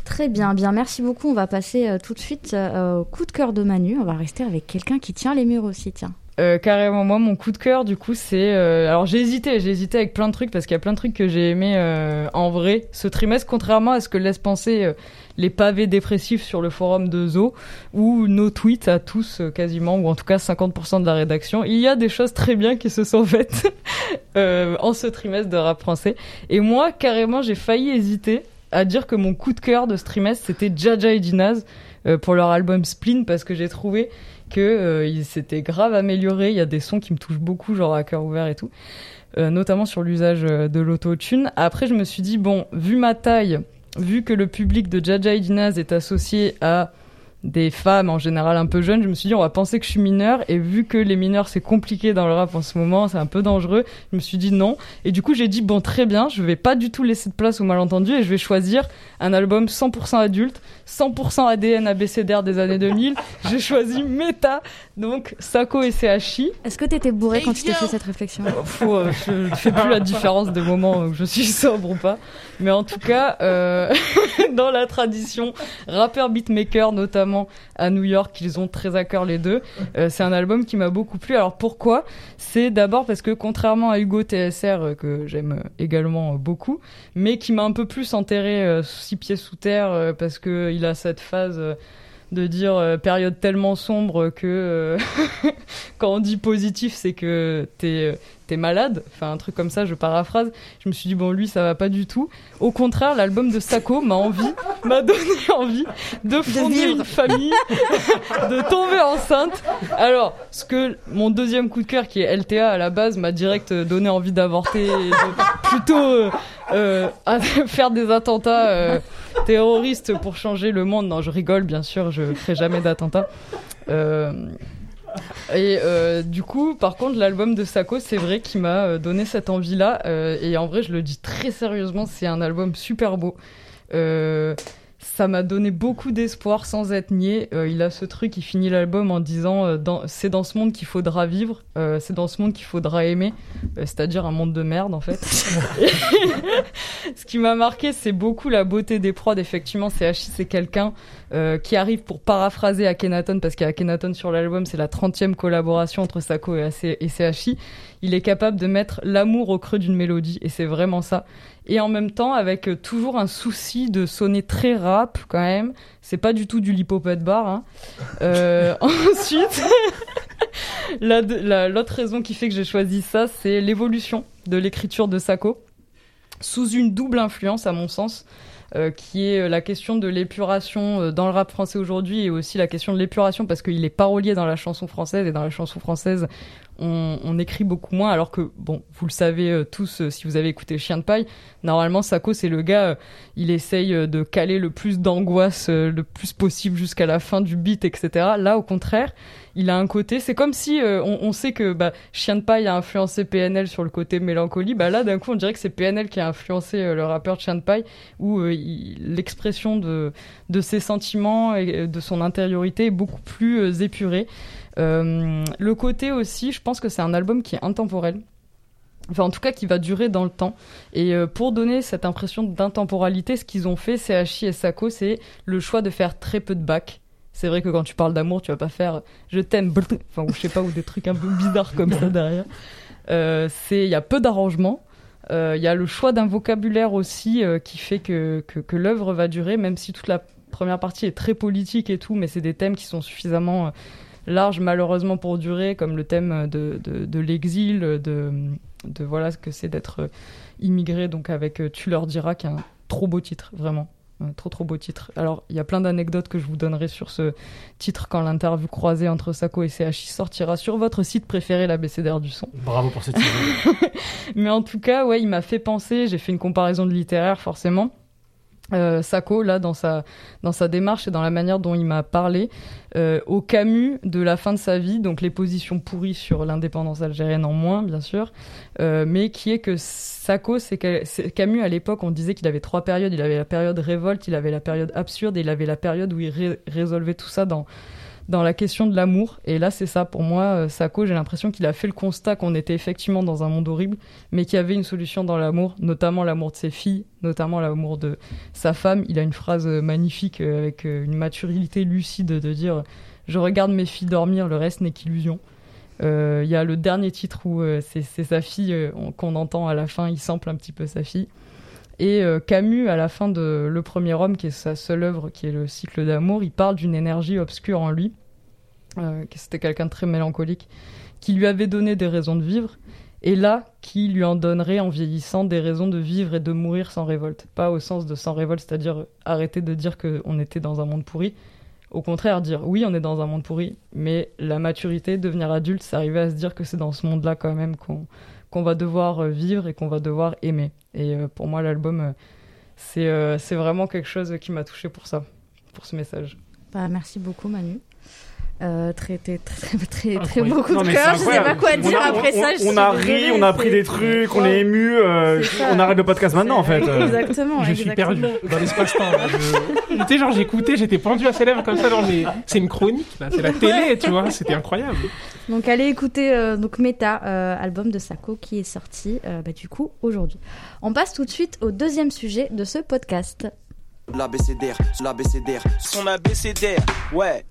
Très bien, bien, merci beaucoup. On va passer tout de suite au coup de cœur de Manu. On va rester avec quelqu'un qui tient les murs aussi, tiens. Euh, carrément, moi, mon coup de cœur, du coup, c'est. Euh, alors, j'ai hésité, j'ai hésité avec plein de trucs parce qu'il y a plein de trucs que j'ai aimé euh, en vrai ce trimestre, contrairement à ce que laissent penser les pavés dépressifs sur le forum de Zo ou nos tweets à tous quasiment, ou en tout cas 50% de la rédaction. Il y a des choses très bien qui se sont faites en ce trimestre de rap français. Et moi, carrément, j'ai failli hésiter à dire que mon coup de cœur de ce trimestre, c'était Jaja et Dinaz pour leur album Spleen parce que j'ai trouvé que euh, il s'était grave amélioré. Il y a des sons qui me touchent beaucoup, genre à cœur ouvert et tout, euh, notamment sur l'usage euh, de l'autotune. Après, je me suis dit bon, vu ma taille, vu que le public de Jaja Dinaz est associé à des femmes en général un peu jeunes, je me suis dit on va penser que je suis mineur et vu que les mineurs c'est compliqué dans le rap en ce moment, c'est un peu dangereux, je me suis dit non et du coup j'ai dit bon très bien, je vais pas du tout laisser de place au malentendu et je vais choisir un album 100% adulte, 100% ADN ABCDR des années 2000. j'ai choisi Meta, donc Sako et CHI. Est-ce que t'étais bourré quand tu t'es fait cette réflexion euh, Je ne fais plus la différence des moments où je suis sobre ou pas, mais en tout cas euh, dans la tradition rappeur beatmaker notamment à New York, ils ont très à cœur les deux. Euh, c'est un album qui m'a beaucoup plu. Alors pourquoi? C'est d'abord parce que contrairement à Hugo TSR, euh, que j'aime également beaucoup, mais qui m'a un peu plus enterré euh, six pieds sous terre, parce que il a cette phase de dire période tellement sombre que quand on dit positif, c'est que t'es malade, enfin un truc comme ça, je paraphrase. Je me suis dit bon lui ça va pas du tout. Au contraire, l'album de Sako m'a envie, m'a donné envie de fonder une famille, de tomber enceinte. Alors, ce que mon deuxième coup de cœur qui est LTA à la base m'a direct donné envie d'avorter et plutôt euh, euh faire des attentats euh, terroristes pour changer le monde. Non, je rigole bien sûr, je ferai jamais d'attentats. Euh, Et euh, du coup, par contre, l'album de Sako, c'est vrai qu'il m'a euh, donné cette envie-là. Euh, et en vrai, je le dis très sérieusement, c'est un album super beau. Euh, ça m'a donné beaucoup d'espoir sans être niais. Euh, il a ce truc, il finit l'album en disant euh, c'est dans ce monde qu'il faudra vivre, euh, c'est dans ce monde qu'il faudra aimer, c'est-à-dire un monde de merde en fait. ce qui m'a marqué, c'est beaucoup la beauté des prods. Effectivement, CHI, c'est quelqu'un qui arrive pour paraphraser Akhenaton, parce qu'Akhenaton sur l'album, c'est la 30e collaboration entre Sako et, AC et CHI. Il est capable de mettre l'amour au creux d'une mélodie, et c'est vraiment ça et en même temps avec euh, toujours un souci de sonner très rap quand même. C'est pas du tout du lipopette bar. Hein. Euh, ensuite, l'autre raison qui fait que j'ai choisi ça, c'est l'évolution de l'écriture de Sako sous une double influence à mon sens. Euh, qui est la question de l'épuration euh, dans le rap français aujourd'hui et aussi la question de l'épuration parce qu'il est parolier dans la chanson française et dans la chanson française on, écrit beaucoup moins. Alors que bon vous le savez euh, tous euh, si vous avez écouté Chien de paille normalement Sako c'est le gars euh, il essaye euh, de caler le plus d'angoisse euh, le plus possible jusqu'à la fin du beat etc là au contraire il a un côté c'est comme si euh, on, sait que bah, Chien de paille a influencé PNL sur le côté mélancolie bah là d'un coup on dirait que c'est PNL qui a influencé euh, le rappeur Chien de paille où euh, l'expression de de ses sentiments et de son intériorité est beaucoup plus épurée le côté aussi, je pense que c'est un album qui est intemporel. Enfin, en tout cas, qui va durer dans le temps. Et pour donner cette impression d'intemporalité, ce qu'ils ont fait, CHI et Sako, c'est le choix de faire très peu de bacs. C'est vrai que quand tu parles d'amour, tu vas pas faire je t'aime, enfin, ou je sais pas, ou des trucs un peu bizarres comme ça derrière. Euh, c'est, il y a peu d'arrangements. Euh, Il y a le choix d'un vocabulaire aussi euh, qui fait que, que, l'œuvre va durer, même si toute la première partie est très politique et tout, mais c'est des thèmes qui sont suffisamment larges malheureusement pour durer, comme le thème de, de, de l'exil, de, de voilà ce que c'est d'être immigré, donc avec Tu leur diras, qui est un trop beau titre, vraiment. Un trop trop beau titre. Alors, il y a plein d'anecdotes que je vous donnerai sur ce titre quand l'interview croisée entre Sako et CHI sortira sur votre site préféré, l'ABCDR du son. Bravo pour ce titre. Mais en tout cas, ouais, il m'a fait penser, j'ai fait une comparaison de littéraire forcément. Euh, Sako, là, dans sa, dans sa démarche et dans la manière dont il m'a parlé, euh, au Camus de la fin de sa vie, donc les positions pourries sur l'indépendance algérienne en moins, bien sûr, euh, mais qui est que Sako, c'est Camus, à l'époque, on disait qu'il avait trois périodes. Il avait la période révolte, il avait la période absurde et il avait la période où il ré- résolvait tout ça dans, dans la question de l'amour. Et là, c'est ça. Pour moi, euh, Sako, j'ai l'impression qu'il a fait le constat qu'on était effectivement dans un monde horrible, mais qu'il y avait une solution dans l'amour, notamment l'amour de ses filles, notamment l'amour de sa femme. Il a une phrase euh, magnifique euh, avec une maturité lucide de dire Je regarde mes filles dormir, le reste n'est qu'illusion. Il y a le dernier titre où c'est sa fille on- qu'on entend à la fin, il sample un petit peu sa fille. Et euh, Camus, à la fin de Le Premier Homme, qui est sa seule œuvre, qui est le cycle d'amour, il parle d'une énergie obscure en lui, euh, c'était quelqu'un de très mélancolique, qui lui avait donné des raisons de vivre, et là, qui lui en donnerait en vieillissant des raisons de vivre et de mourir sans révolte. Pas au sens de sans révolte, c'est-à-dire arrêter de dire qu'on était dans un monde pourri. Au contraire, dire oui, on est dans un monde pourri, mais la maturité, devenir adulte, c'est arriver à se dire que c'est dans ce monde-là quand même qu'on qu'on va devoir euh, vivre et qu'on va devoir aimer. Et euh, pour moi, l'album, euh, c'est euh, c'est vraiment quelque chose qui m'a touché pour ça, pour ce message. Bah, merci beaucoup, Manu. Euh, très, très, très, très, très, beaucoup Non, de cœur. Je sais pas quoi On dire a- après on- ça. je On a ri, on a appris des trucs, on est ému. euh, C'est ça. on arrête le podcast maintenant en fait. Exactement. Je suis exactement. perdu dans l'espace-temps. Je- Tu sais, genre, j'écoutais, j'étais pendu à ses lèvres comme ça. C'est une chronique, là. C'est la télé, tu vois. C'était incroyable. Donc allez écouter euh, donc Meta, euh, album de Sako qui est sorti euh, bah, du coup aujourd'hui. On passe tout de suite au deuxième sujet de ce podcast. L'ABCDR, l'ABCDR, son ABCDR, ouais.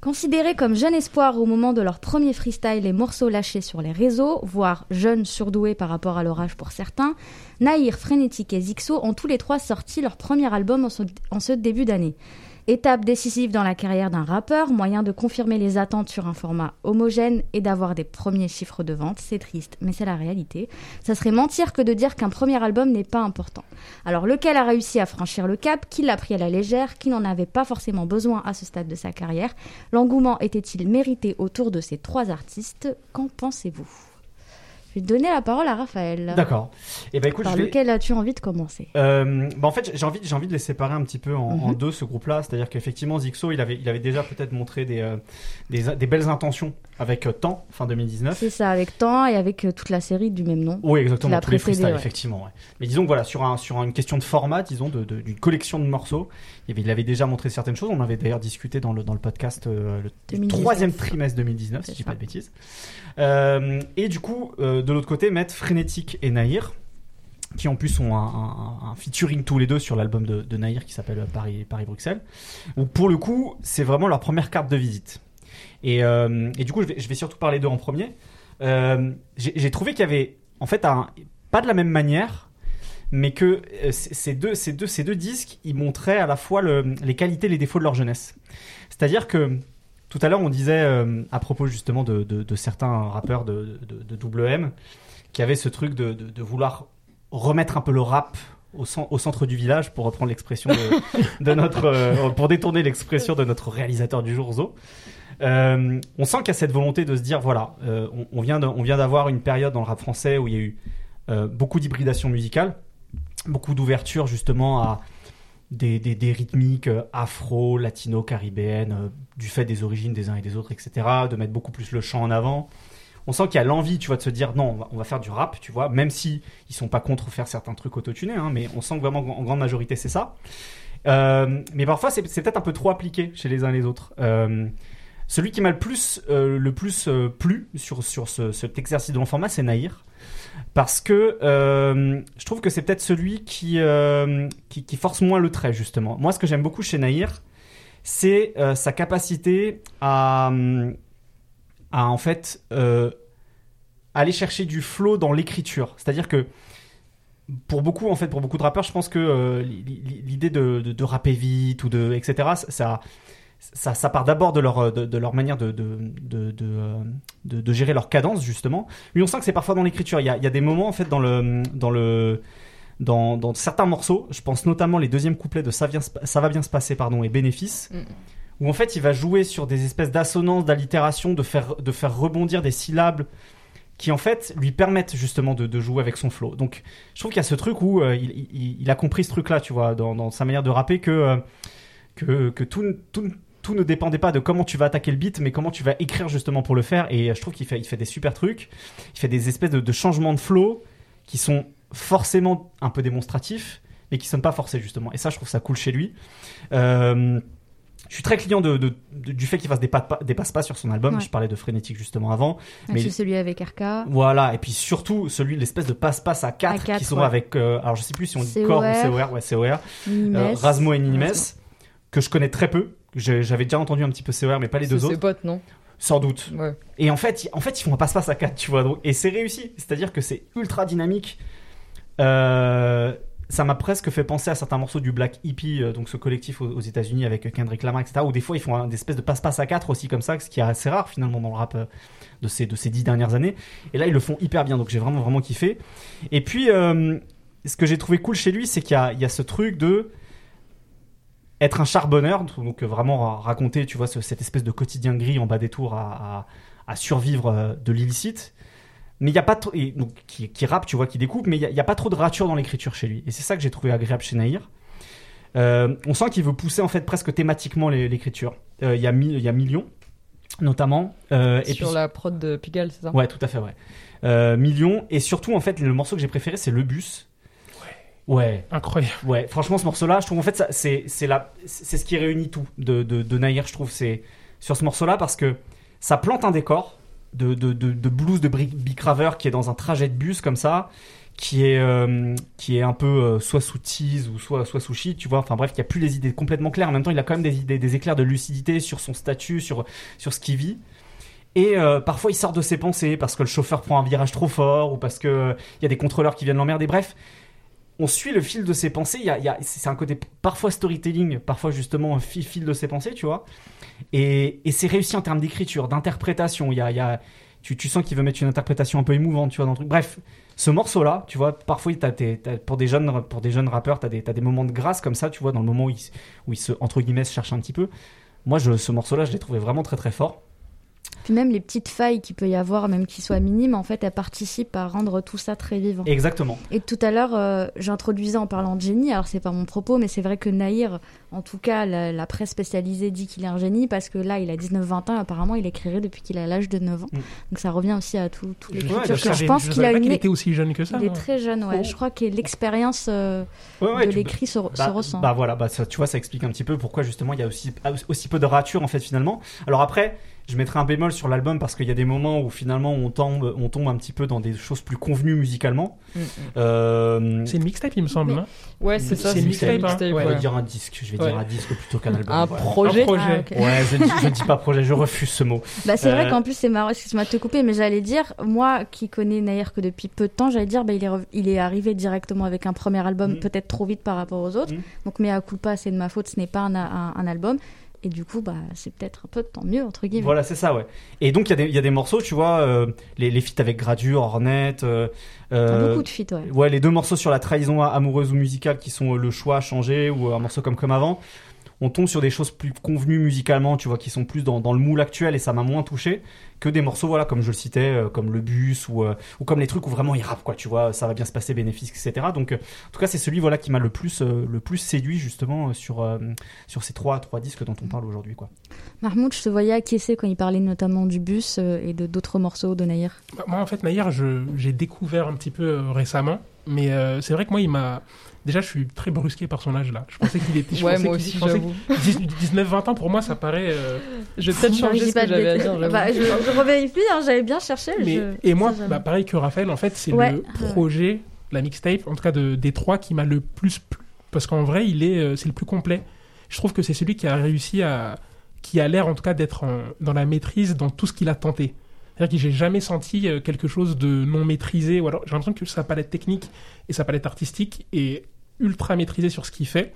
Considérés comme jeunes espoirs au moment de leur premier freestyle et morceaux lâchés sur les réseaux, voire jeunes surdoués par rapport à leur âge pour certains, Nahir, Frénétique et Zixo ont tous les trois sorti leur premier album en ce, en ce début d'année. Étape décisive dans la carrière d'un rappeur, moyen de confirmer les attentes sur un format homogène et d'avoir des premiers chiffres de vente, c'est triste, mais c'est la réalité. Ça serait mentir que de dire qu'un premier album n'est pas important. Alors lequel a réussi à franchir le cap, qui l'a pris à la légère, qui n'en avait pas forcément besoin à ce stade de sa carrière? L'engouement était-il mérité autour de ces trois artistes? Qu'en pensez-vous? Vais donner la parole à Raphaël. D'accord. Et ben écoute, Par je vais- lequel as-tu envie de commencer? Euh, bah en fait, j'ai envie, j'ai envie de les séparer un petit peu en, Mhm. en deux ce groupe-là. C'est-à-dire qu'effectivement, Zixo, il avait, il avait déjà peut-être montré des, euh, des, des belles intentions avec euh, Temps, fin 2019. C'est ça, avec Temps et avec euh, toute la série du même nom. Oui, exactement, tous les freestyles, ouais. effectivement. ouais. Mais disons que voilà, sur, un, sur une question de format, disons, de- de- d'une collection de morceaux, il, avait, il avait déjà montré certaines choses. On avait d'ailleurs discuté dans le, dans le podcast euh, le 2019. troisième trimestre 2019, si je dis ça. pas de bêtises. Euh, et du coup, euh, de l'autre côté, mettre Frénétique et Nahir, qui en plus ont un, un- un featuring tous les deux sur l'album de, de Nahir qui s'appelle Paris, Paris-Bruxelles, où pour le coup, c'est vraiment leur première carte de visite. Et, euh, et du coup, je vais, surtout parler d'eux en premier. Euh, J'ai trouvé qu'il y avait, en fait, pas de la même manière, mais que euh, ces deux, ces, deux, ces deux disques, ils montraient à la fois le- les qualités et les défauts de leur jeunesse. C'est-à-dire que tout à l'heure, on disait, à propos justement de, certains rappeurs de, de, WM, qui avaient ce truc de vouloir remettre un peu le rap au, cen- au centre du village, pour reprendre l'expression de, notre, euh, pour détourner l'expression de notre réalisateur du jour, Zo. Euh, on sent qu'il y a cette volonté de se dire, voilà, euh, on, vient d'avoir une période dans le rap français où il y a eu beaucoup d'hybridation musicale, beaucoup d'ouverture justement à des, des, des rythmiques afro, latino, caribéennes, du fait des origines des uns et des autres, etc., de mettre beaucoup plus le chant en avant. On sent qu'il y a l'envie, tu vois, de se dire non, on va, faire du rap, tu vois, même si ils sont pas contre faire certains trucs autotunés, hein, mais on sent que vraiment en grande majorité c'est ça. Euh, mais parfois c'est peut-être un peu trop appliqué chez les uns les autres. Euh, celui qui m'a le plus, euh, le plus plu sur, sur ce, cet exercice de long format, c'est Nahir. Parce que je trouve que c'est peut-être celui qui, qui, force moins le trait, justement. Moi, ce que j'aime beaucoup chez Nahir, c'est sa capacité à, à en fait, aller chercher du flow dans l'écriture. C'est-à-dire que pour beaucoup, en fait, pour beaucoup de rappeurs, je pense que euh, li- li- l'idée de, de, de rapper vite ou de etc. Ça, ça, ça part d'abord de leur de, de leur manière de de, de, de, euh, de- de gérer leur cadence justement. Lui, on sent que c'est parfois dans l'écriture. Il y a, il y a des moments en fait dans le dans le dans, dans certains morceaux. Je pense notamment les deuxièmes couplets de ça, vient, ça va bien se passer pardon et bénéfice. Mm. Où en fait il va jouer sur des espèces d'assonances, d'allitération, de faire, de faire rebondir des syllabes qui en fait lui permettent justement de, jouer avec son flow. Donc je trouve qu'il y a ce truc où euh, il, a compris ce truc-là, tu vois, dans, sa manière de rapper que, euh, que, que tout, tout, tout ne dépendait pas de comment tu vas attaquer le beat, mais comment tu vas écrire justement pour le faire. Et euh, je trouve qu'il fait, il fait des super trucs. Il fait des espèces de, de changements de flow qui sont forcément un peu démonstratifs, mais qui ne sont pas forcés justement. Et ça, je trouve ça cool chez lui. Euh, je suis très client de, de- de- du fait qu'il fasse des, pas, des passe-pas sur son album. Ouais. Je parlais de Frénétique justement avant. Ah, Mais- c'est celui avec RK. Voilà, et puis surtout celui l'espèce de passe-passe à 4 À quatre, qui sont ouais. avec euh, alors je sais plus si on dit COR. Core ou COR, ouais COR, euh. Rasmo et Nimes que je connais très peu. J'avais déjà entendu un petit peu COR mais pas les C'est deux ses autres, potes, non? Sans doute. Ouais. Et en fait, ils- en fait, ils font un passe-passe à 4, tu vois. donc- et c'est réussi, c'est-à-dire que c'est ultra dynamique. Euh, ça m'a presque fait penser à certains morceaux du Black Hippie, euh, donc ce collectif aux, États-Unis avec Kendrick Lamar, etc. Où des fois ils font des espèces de passe-passe à 4 aussi comme ça, ce qui est assez rare finalement dans le rap euh, de ces de ces dix dernières années. Et là ils le font hyper bien, donc j'ai vraiment vraiment kiffé. Et puis euh, ce que j'ai trouvé cool chez lui, c'est qu'il y a, ce truc de être un charbonneur, donc euh, vraiment ra- raconter, tu vois, ce- cette espèce de quotidien gris en bas des tours à, à- survivre euh, de l'illicite. Mais il y a pas trop, et donc qui, qui rappe, tu vois, qui découpe, mais il y a- pas trop de rature dans l'écriture chez lui. Et c'est ça que j'ai trouvé agréable chez Nahir. Euh, on sent qu'il veut pousser en fait presque thématiquement l'écriture. Euh, Il y a mi- il y a Million, notamment. euh, et Sur puis, la prod de Pigalle, c'est ça? Ouais, tout à fait, ouais. Euh, Million, et surtout, en fait, le morceau que j'ai préféré, c'est Le Bus. Ouais, Incroyable. ouais. Franchement, ce morceau-là, je trouve, en fait, c'est c'est la- c'est ce qui réunit tout de, de, de Nahir, je trouve, c'est sur ce morceau-là, parce que ça plante un décor de, de, de, de blues de Big qui est dans un trajet de bus comme ça, qui est, euh, qui est un peu euh, soit sous tease ou soit, soit sous shit, tu vois. Enfin bref, qui a plus les idées complètement claires. En même temps, il a quand même des idées, des éclairs de lucidité sur son statut, sur, sur ce qu'il vit. Et euh, parfois, il sort de ses pensées parce que le chauffeur prend un virage trop fort ou parce euh, il y a des contrôleurs qui viennent l'emmerder. Bref, on suit le fil de ses pensées. Il y a, c'est un côté parfois storytelling, parfois justement fil, de ses pensées, tu vois. Et, c'est réussi en termes d'écriture, d'interprétation. Il y a, tu, sens qu'il veut mettre une interprétation un peu émouvante, tu vois. Bref, ce morceau-là, tu vois, parfois, t'as t'as- pour, des jeunes, rappeurs, tu as des, t'as des moments de grâce comme ça, tu vois, dans le moment où ils, se- entre cherchent un petit peu. Moi, je, ce morceau-là, je l'ai trouvé vraiment très très fort. Puis même les petites failles qu'il peut y avoir, même qui soient minimes, en fait, elles participent à rendre tout ça très vivant. Exactement. Et tout à l'heure, euh, j'introduisais en parlant de génie. Alors c'est pas mon propos, mais c'est vrai que Nahir, en tout cas, la, la presse spécialisée dit qu'il est un génie parce que là, il a 19-20 ans. Apparemment, il écrirait depuis qu'il a l'âge de 9 ans. Mm. Donc ça revient aussi à Je- l'écriture. Ouais, que je je pense qu'il a une. qu'il était aussi jeune que ça. Il est hein. très jeune, ouais. Oh. Je crois que l'expérience euh, Ouais, ouais, de l'écrit se, se Bah, ressent. bah voilà, bah ça, tu vois, ça explique un petit peu pourquoi justement il y a aussi, aussi peu de rature en fait finalement. Alors après, je mettrai un bémol sur l'album parce qu'il y a des moments où finalement on tombe, on tombe un petit peu dans des choses plus convenues musicalement. Mm, mm. Euh, C'est une mixtape, il me semble. Mais- hein. Ouais, c'est C'est ça. une c'est mixtape, hein. Ouais. vais ouais. dire un disque, je vais Ouais. dire un disque plutôt qu'un album. Un voilà. projet. Un projet. Ah. Ouais, je, ne dis pas projet, je refuse ce mot. Bah, c'est vrai Euh, qu'en plus, c'est marrant, excuse-moi de te couper, mais j'allais dire, moi qui connais Nair que depuis peu de temps, j'allais dire, bah, il, est rev- il est arrivé directement avec un premier album, Mm. peut-être trop vite par rapport aux autres. Mm. Donc, mais à culpa, c'est de ma faute, ce n'est pas un, un- un album. Et du coup, bah, c'est peut-être un peu tant mieux, entre guillemets. Voilà, c'est ça, ouais. Et donc il y, a des- il y a des morceaux, tu vois, euh, les, les feats avec Gradure, Hornet. euh, euh, Beaucoup de feats, ouais. Ouais, les deux morceaux sur la trahison amoureuse ou musicale qui sont euh, le choix a changé ou euh, un morceau comme comme avant. On tombe sur des choses plus convenues musicalement, tu vois, qui sont plus dans, dans le moule actuel et ça m'a moins touché que des morceaux, voilà, comme je le citais, euh, comme le bus ou, euh, ou comme les trucs où vraiment il rappe, quoi, tu vois, ça va bien se passer, bénéfice, etc. Donc, euh, en tout cas, c'est celui, voilà, qui m'a le plus, euh, le plus séduit justement euh, sur, euh, sur ces trois, trois disques dont on parle aujourd'hui, quoi. Mahmoud, je te voyais acquiescer quand il parlait notamment du bus euh, et de d'autres morceaux de Nair. Bah, Moi, en fait, Naïr, je- j'ai découvert un petit peu euh, récemment. Mais euh, c'est vrai que moi, il m'a. Déjà, je suis très brusqué par son âge là. Je pensais qu'il était. je Ouais, moi aussi, j'avoue. que 19-20 ans, pour moi, ça paraît. euh, Je vais peut-être changer ce pas que de j'avais à dire. Bah, je, je revérifie, hein, j'avais bien cherché. Mais, je- et moi, ça, bah, pareil que Raphaël, en fait, c'est Ouais. le projet, la mixtape, en tout cas de, des trois, qui m'a le plus plu. Parce qu'en vrai, il est, euh, c'est le plus complet. Je trouve que c'est celui qui a réussi à. qui a l'air, en tout cas, d'être dans la maîtrise dans tout ce qu'il a tenté. C'est-à-dire que j'ai jamais senti euh, quelque chose de non maîtrisé. Ou alors, j'ai l'impression que sa palette technique et sa palette artistique est ultra maîtrisée sur ce qu'il fait.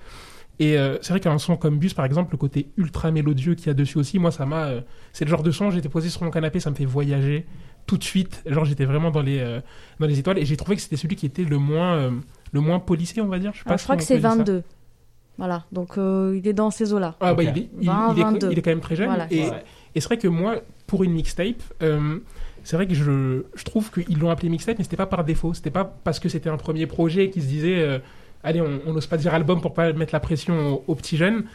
Et euh, c'est vrai qu'un son comme Bus, par exemple, le côté ultra mélodieux qu'il y a dessus aussi, moi, ça m'a. euh, c'est le genre de son, j'étais posé sur mon canapé, ça me fait voyager tout de suite. Genre, j'étais vraiment dans les, euh, dans les étoiles et j'ai trouvé que c'était celui qui était le moins, euh, le moins policier, on va dire. Je, sais pas Alors, je crois que c'est peut dire ça. 22. Voilà, donc euh, il est dans ces eaux-là. Ah, bah, Ok. il, est, il, 20, il est, 22. il est quand même très jeune. Voilà, et et c'est vrai que moi, pour une mixtape, euh, c'est vrai que je, je trouve qu'ils l'ont appelé mixtape, mais c'était pas par défaut. C'était pas parce que c'était un premier projet qui se disait, euh, allez, on n'ose pas dire album pour pas mettre la pression aux, aux petits jeunes.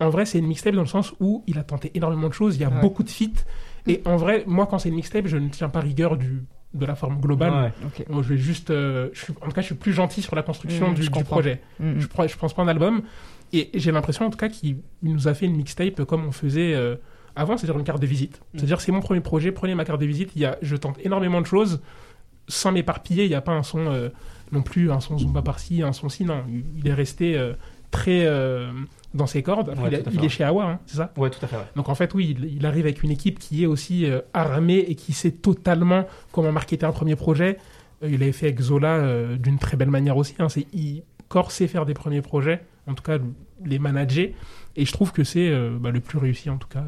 En vrai, c'est une mixtape dans le sens où il a tenté énormément de choses. Il y a Ouais. beaucoup de feats. Et en vrai, moi, quand c'est une mixtape, je ne tiens pas rigueur du, de la forme globale. Ouais. Ok. Moi, je vais juste, euh, je suis, en tout cas, je suis plus gentil sur la construction Mmh, du, je du comprends. projet. Mm, mm. Je, prends- je pense pas un album. Et j'ai l'impression, en tout cas, qu'il il nous a fait une mixtape comme on faisait euh, avant, c'est-à-dire une carte de visite. Mm. C'est-à-dire, c'est mon premier projet, prenez ma carte de visite. Il y a, je tente énormément de choses sans m'éparpiller. Il n'y a pas un son euh, non plus, un son Zumba par-ci, un son ci. Non, il- est resté euh, très euh, dans ses cordes. Après, Ouais, il, est- il chez Awa, hein, c'est ça? Ouais, tout à fait, ouais. donc en fait, oui, il, il arrive avec une équipe qui est aussi armée et qui sait totalement comment marketer un premier projet. Il avait fait avec Zola d'une très belle manière aussi. Hein. C'est, sait faire des premiers projets, en tout cas les manager. Et je trouve que c'est bah, le plus réussi, en tout cas,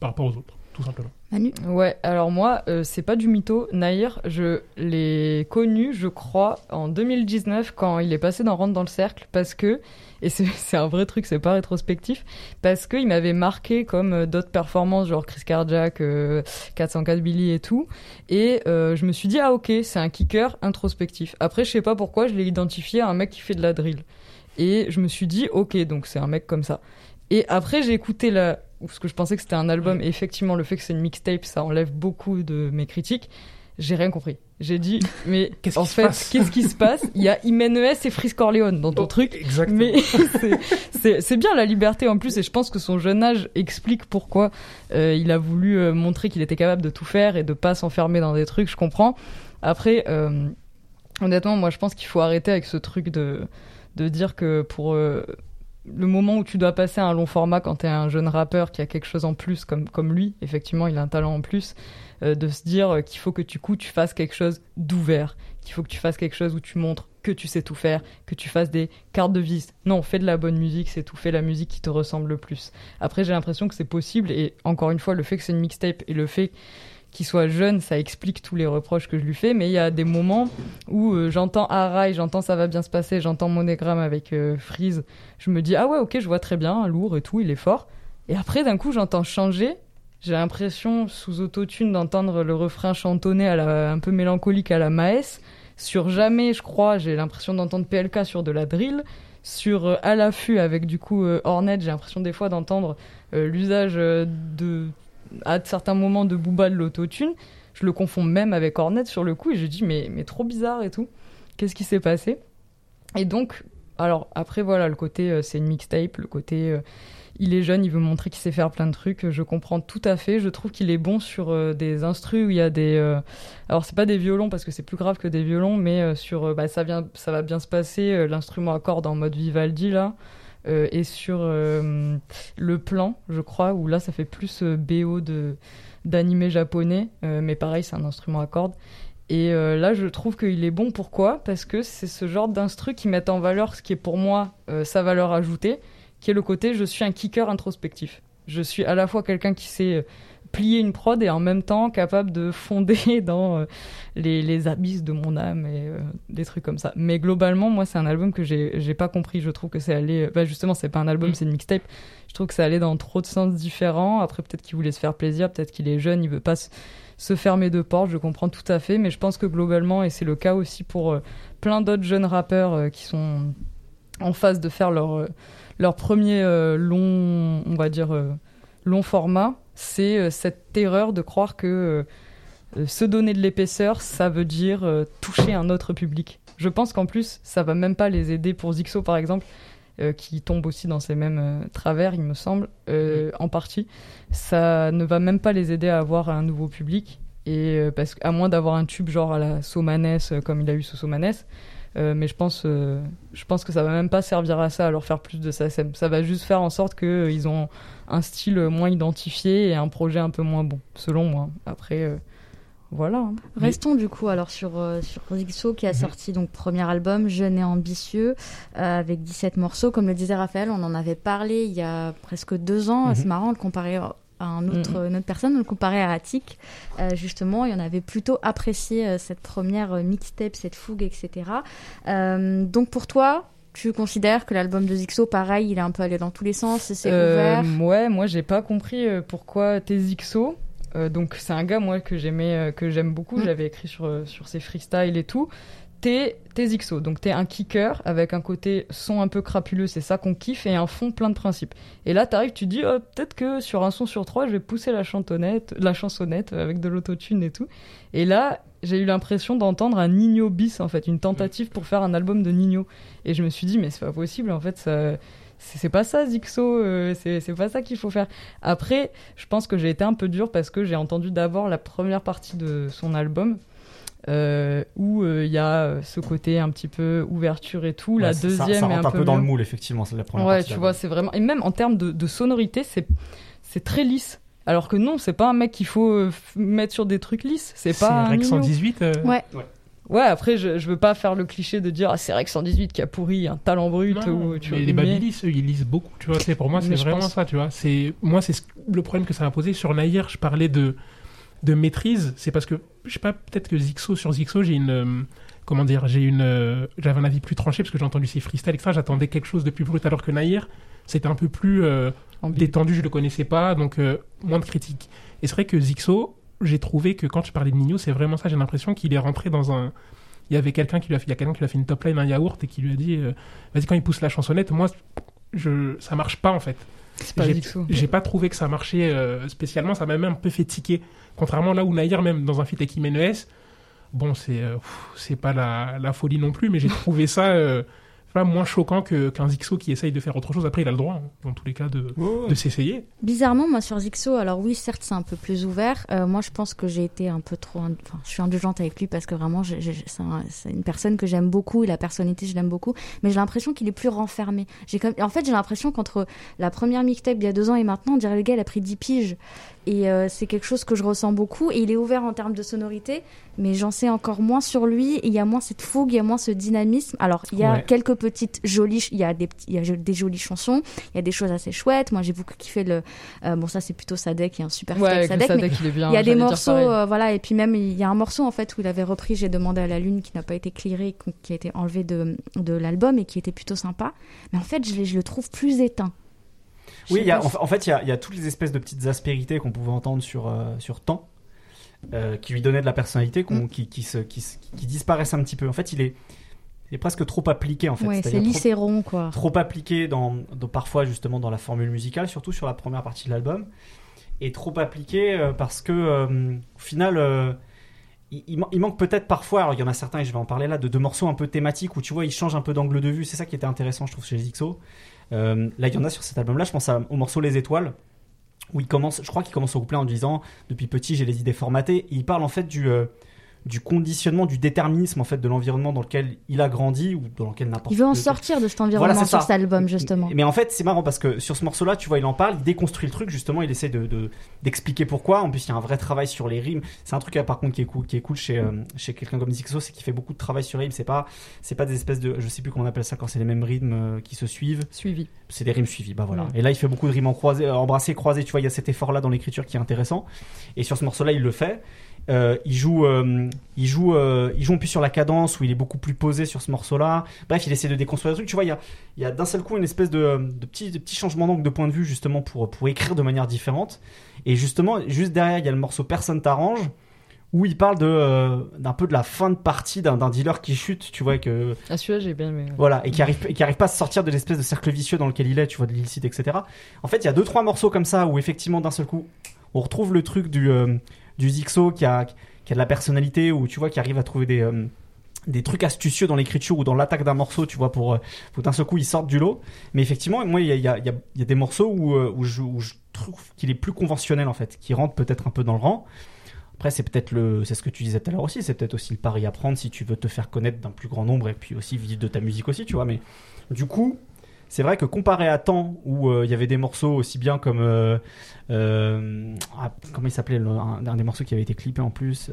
par rapport aux autres, tout simplement. Manu Ouais, alors moi, euh, c'est pas du mytho. Naïr, je l'ai connu, je crois, en 2019 quand il est passé dans Rentre dans le cercle parce que, et c'est un vrai truc, c'est pas rétrospectif, parce qu'il m'avait marqué comme euh, d'autres performances, genre Chris Cardiac, euh, 404 Billy et tout. Et euh, je me suis dit, ah ok, c'est un kicker introspectif. Après, je sais pas pourquoi, je l'ai identifié à un mec qui fait de la drill. Et je me suis dit, ok, donc c'est un mec comme ça. Et après, j'ai écouté la. Parce que je pensais que c'était un album, et effectivement, le fait que c'est une mixtape, ça enlève beaucoup de mes critiques. J'ai rien compris. J'ai dit, mais Qu'est-ce en fait, passe qu'est-ce qui se passe? Il y a Imenes et Frisk Corleone dans ton Oh, truc. Exactement. Mais c'est- bien la liberté en plus, et je pense que son jeune âge explique pourquoi euh, il a voulu euh, montrer qu'il était capable de tout faire et de pas s'enfermer dans des trucs. Je comprends. Après, euh, honnêtement, moi, je pense qu'il faut arrêter avec ce truc de de dire que pour le moment où tu dois passer à un long format quand t'es un jeune rappeur qui a quelque chose en plus comme comme lui, effectivement, il a un talent en plus, euh, de se dire euh, qu'il faut que du coup tu fasses quelque chose d'ouvert, qu'il faut que tu fasses quelque chose où tu montres que tu sais tout faire, que tu fasses des cartes de visite. Non, fais de la bonne musique, c'est tout, fais la musique qui te ressemble le plus. Après, j'ai l'impression que c'est possible, et encore une fois, le fait que c'est une mixtape et le fait qu'il soit jeune, ça explique tous les reproches que je lui fais, mais il y a des moments où euh, j'entends Arai, j'entends ça va bien se passer, j'entends Monogramme avec euh, Freeze, je me dis ah ouais ok je vois très bien, lourd et tout, il est fort, et après d'un coup j'entends changer, j'ai l'impression sous autotune d'entendre le refrain chantonné à la, un peu mélancolique à la Maes. Sur Jamais, je crois, j'ai l'impression d'entendre PLK sur de la drill. Sur euh, À l'affût avec du coup euh, Hornet, j'ai l'impression des fois d'entendre euh, l'usage de à certains moments de Booba de l'autotune. Je le confonds même avec Hornet sur le coup et je dis mais, mais trop bizarre et tout. Qu'est-ce qui s'est passé? Et donc, alors après voilà, le côté c'est une mixtape, le côté il est jeune, il veut montrer qu'il sait faire plein de trucs. Je comprends tout à fait. Je trouve qu'il est bon sur euh, des instrus où il y a des. Euh, alors c'est pas des violons parce que c'est plus grave que des violons, mais euh, sur bah, ça vient, ça va bien se passer. L'instrument à cordes en mode Vivaldi là. Et sur le plan, je crois, où là ça fait plus BO de d'animé japonais, mais pareil c'est un instrument à cordes. Et là, je trouve qu'il est bon. Pourquoi? Parce que c'est ce genre d'instru qui met en valeur ce qui est pour moi sa valeur ajoutée qui est le côté je suis un kicker introspectif. Je suis à la fois quelqu'un qui sait euh, plier une prod et en même temps capable de fonder dans euh, les, les, abysses de mon âme et euh, des trucs comme ça. Mais globalement, moi, c'est un album que j'ai pas compris. Je trouve que c'est allé. Bah, justement, c'est pas un album, mm. c'est une mixtape. Je trouve que ça allait dans trop de sens différents. Après, peut-être qu'il voulait se faire plaisir, peut-être qu'il est jeune, il veut pas se, fermer de porte. Je comprends tout à fait. Mais je pense que globalement, et c'est le cas aussi pour plein d'autres jeunes rappeurs qui sont en phase de faire leur leur premier euh, long, on va dire, euh, long format, c'est euh, cette terreur de croire que se donner de l'épaisseur, ça veut dire toucher un autre public. Je pense qu'en plus, ça va même pas les aider pour Zixo, par exemple, qui tombe aussi dans ces mêmes travers, il me semble, en partie. Ça ne va même pas les aider à avoir un nouveau public. Et parce qu'à moins d'avoir un tube genre à la Somanès, comme il a eu ce Somanès, euh, mais je pense, euh, je pense que ça va même pas servir à ça, à leur faire plus de ça. Ça va juste faire en sorte qu'ils euh, ont un style moins identifié et un projet un peu moins bon, selon moi. Après, voilà. Hein. Restons du coup alors sur, sur Zixo qui a mhm. sorti donc premier album, Jeune et ambitieux, avec 17 morceaux. Comme le disait Raphaël, on en avait parlé il y a presque deux ans. Mhm. C'est marrant de comparer un autre, une autre personne, on le comparait à Attic, euh, justement, et on avait plutôt apprécié euh, cette première euh, mixtape, cette fougue, etc. donc pour toi, tu considères que l'album de Zixo, pareil, il est un peu allé dans tous les sens, c'est ouvert? Ouais, moi j'ai pas compris pourquoi t'es Zixo. donc c'est un gars moi que j'aimais, que j'aime beaucoup. Mm. J'avais écrit sur sur ses freestyles et tout t'es XO, donc t'es un kicker avec un côté son un peu crapuleux, c'est ça qu'on kiffe, et un fond plein de principes. Et là, t'arrives, tu dis, oh, peut-être que sur un son sur trois, je vais pousser la chantonnette, la chansonnette avec de l'autotune et tout. Et là, j'ai eu l'impression d'entendre un Nino bis, en fait, une tentative pour faire un album de Nino. Et je me suis dit, mais c'est pas possible, en fait, c'est pas ça Zixo, euh, c'est pas ça qu'il faut faire. Après, je pense que j'ai été un peu dur parce que j'ai entendu d'abord la première partie de son album euh, où euh, il y a euh, ce côté un petit peu ouverture et tout. la deuxième ça, ça rentre un, peu, dans le moule, effectivement, c'est la première Ouais, tu vois, c'est vraiment. Et même en termes de, sonorité, c'est très lisse. Alors que non, c'est pas un mec qu'il faut mettre sur des trucs lisses. C'est pas. Rex 118 ouais. ouais. après, je, je veux pas faire le cliché de dire ah, c'est Rex 118 qui a pourri un talent brut. ou, tu mais les Babilis, eux, ils lisent beaucoup. Tu vois, pour moi, c'est vraiment ça. Tu vois, moi, c'est le problème que ça m'a posé. Sur Nair, je parlais de de maîtrise, c'est parce que, je sais pas, peut-être que Zixo, sur Zixo, j'ai une. Euh, comment dire J'ai une. Euh, j'avais un avis plus tranché parce que j'ai entendu ses freestyles, etc. J'attendais quelque chose de plus brut, alors que Nair, c'était un peu plus euh, détendu, je le connaissais pas, donc moins de critiques. Et c'est vrai que Zixo, j'ai trouvé que quand tu parlais de Nino, c'est vraiment ça, j'ai l'impression qu'il est rentré dans un. Il y avait quelqu'un qui lui a fait, il y a quelqu'un qui lui a fait une top line, un yaourt, et qui lui a dit Vas-y, quand il pousse la chansonnette, moi, je, ça marche pas en fait. J'ai pas trouvé que ça marchait spécialement, ça m'a même un peu fait tiquer. Contrairement là où Nair, même dans un feat avec Jiménez, bon, c'est euh, c'est pas la, la, folie non plus, mais j'ai trouvé ça moins choquant qu'un Zixo qui essaye de faire autre chose. Après, il a le droit, hein, dans tous les cas, de, de s'essayer. Bizarrement, moi, sur Zixo, alors oui, certes, c'est un peu plus ouvert. Euh, moi, je pense que j'ai été un peu trop. Enfin, je suis indulgente avec lui parce que vraiment, c'est une personne que j'aime beaucoup et la personnalité, je l'aime beaucoup. Mais j'ai l'impression qu'il est plus renfermé. Comme... En fait, j'ai l'impression qu'entre la première mixtape il y a deux ans et maintenant, on dirait le gars, il a pris 10 piges. Et euh, c'est quelque chose que je ressens beaucoup. Et il est ouvert en termes de sonorité, mais j'en sais encore moins sur lui. Et il y a moins cette fougue, il y a moins ce dynamisme. Alors, il y a quelques petites jolies, il y a des, il y a des jolies chansons, il y a des choses assez chouettes. Moi, j'ai beaucoup kiffé le. Euh, bon, ça, c'est plutôt Sadek, il y a un super ouais, Sadek, mais il, bien, il y a des morceaux, euh, voilà. Et puis même, il y a un morceau en fait où il avait repris J'ai demandé à la lune qui n'a pas été clearé, qui a été enlevé de, de l'album et qui était plutôt sympa. Mais en fait, je, je le trouve plus éteint. Oui, y a, en, fait, il y a, y a, toutes les espèces de petites aspérités qu'on pouvait entendre sur, sur temps, qui lui donnaient de la personnalité, mm. qui, qui, se, qui, qui, disparaissent un petit peu. En fait, il est, il est presque trop appliqué en fait. Ouais, c'est lycéron quoi. Trop appliqué dans, dans, parfois justement dans la formule musicale, surtout sur la première partie de l'album, et trop appliqué parce que au final il, manque peut-être parfois, alors il y en a certains et je vais en parler là, de deux morceaux un peu thématiques où tu vois, il change un peu d'angle de vue. C'est ça qui était intéressant, je trouve, chez les XO. Euh, là, il y en a sur cet album-là. Je pense au morceau Les Étoiles, où il commence, je crois qu'il commence au couplet en disant Depuis petit, j'ai les idées formatées. il parle en fait du. Euh, du conditionnement, du déterminisme en fait de l'environnement dans lequel il a grandi ou dans lequel n'importe. Il veut en sortir de cet environnement sur cet album justement. Mais en fait c'est marrant parce que sur ce morceau-là, tu vois, il en parle, il déconstruit le truc justement, il essaie de d'expliquer pourquoi. En plus, il y a un vrai travail sur les rimes. C'est un truc là, par contre qui est cool, qui est cool chez euh, chez quelqu'un comme Zixo, c'est qu'il fait beaucoup de travail sur les rimes. C'est pas c'est pas des espèces de, je sais plus comment on appelle ça quand c'est les mêmes rythmes euh, qui se suivent. Suivi. C'est des rimes suivies, bah voilà. Et là, il fait beaucoup de rimes en croisé, embrassé, croisé. Tu vois, il y a cet effort là dans l'écriture qui est intéressant. Et sur ce morceau-là, il le fait. Euh, il joue, euh, il joue, euh, il joue en plus sur la cadence où il est beaucoup plus posé sur ce morceau-là. Bref, il essaie de déconstruire le truc. Tu vois, il y a, il y a d'un seul coup une espèce de, de petit, de petit changement d'angle de point de vue justement pour pour écrire de manière différente. Et justement, juste derrière, il y a le morceau Personne t'arrange où il parle de d'un peu de la fin de partie d'un dealer qui chute, tu vois que ah celui-là j'ai bien aimé. Voilà et qui arrive et qui arrive pas à sortir de l'espèce de cercle vicieux dans lequel il est, tu vois de l'illicite etc. En fait il y a deux trois morceaux comme ça où effectivement d'un seul coup on retrouve le truc du du Zixo qui a qui a de la personnalité ou tu vois qui arrive à trouver des euh, des trucs astucieux dans l'écriture ou dans l'attaque d'un morceau, tu vois, pour, euh, pour d'un seul coup, ils sortent du lot. Mais effectivement, moi, il y a, y, a, y a, des morceaux où, euh, où, je, où je trouve qu'il est plus conventionnel, en fait, qui rentre peut-être un peu dans le rang. Après, c'est peut-être le, c'est ce que tu disais tout à l'heure aussi, c'est peut-être aussi le pari à prendre si tu veux te faire connaître d'un plus grand nombre et puis aussi vivre de ta musique aussi, tu vois. Mais du coup, c'est vrai que comparé à temps où euh, il y avait des morceaux aussi bien comme euh, euh, ah, comment il s'appelait un, des morceaux qui avait été clippé en plus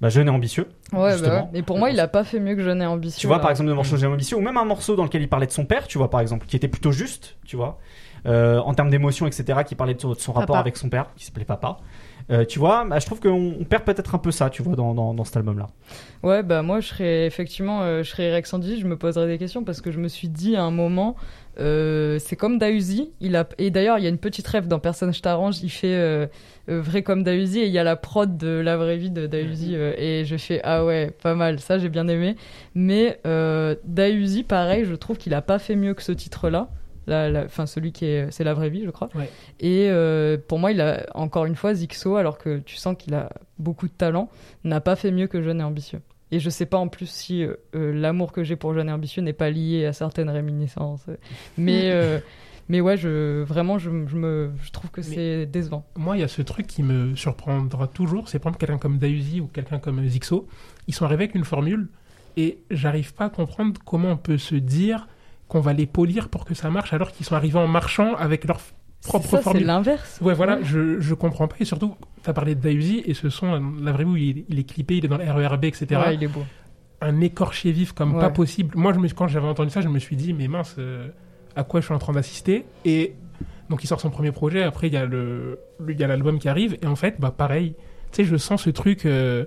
bah, Jeune et ambitieux. Ouais, bah Mais pour moi, il a pas fait mieux que Jeune et ambitieux. Tu vois, par exemple, le morceau Jeune et ambitieux, ou même un morceau dans lequel il parlait de son père, tu vois, par exemple, qui était plutôt juste, tu vois, en termes d'émotion, etc., qui parlait de son, rapport avec son père, qui s'appelait Papa. Euh, tu vois, bah, je trouve qu'on perd peut-être un peu ça, tu vois, dans, dans, cet album-là. Ouais, bah moi, je serais effectivement, euh, je serais Rex Andy, je me poserais des questions parce que je me suis dit à un moment, euh, c'est comme Dausi, il a et d'ailleurs il y a une petite rêve dans Personne je t'arrange, il fait vrai comme Dausi et il y a la prod de la vraie vie de Dausi et je fais ah ouais pas mal, ça j'ai bien aimé. Mais Dausi pareil, je trouve qu'il a pas fait mieux que ce titre-là la, fin, celui qui est, c'est la vraie vie, je crois. Et euh, pour moi, il a encore une fois Zixo, alors que tu sens qu'il a beaucoup de talent, n'a pas fait mieux que Jeune et ambitieux. Et je sais pas en plus si euh, euh, l'amour que j'ai pour Jeune et ambitieux n'est pas lié à certaines réminiscences. Mais mais ouais, je vraiment, je, me, je trouve que c'est décevant. Moi, il y a ce truc qui me surprendra toujours, c'est exemple quelqu'un comme Dausi ou quelqu'un comme Zixo, ils sont arrivés avec une formule et j'arrive pas à comprendre comment on peut se dire qu'on va les polir pour que ça marche alors qu'ils sont arrivés en marchant avec leur propre formule. C'est l'inverse. Ouais, voilà, je, je comprends pas. Et surtout, tu as parlé de Dausi et ce son, la vraie où il, est clippé, il est dans le RERB, etc. Ouais, il est beau. Un écorché vif comme pas possible. Moi, je me, quand j'avais entendu ça, je me suis dit, mais mince, euh, à quoi je suis en train d'assister? Et donc, il sort son premier projet. Après, il y a l'album qui arrive. Et en fait, bah, pareil, tu sais, je sens ce truc. Euh,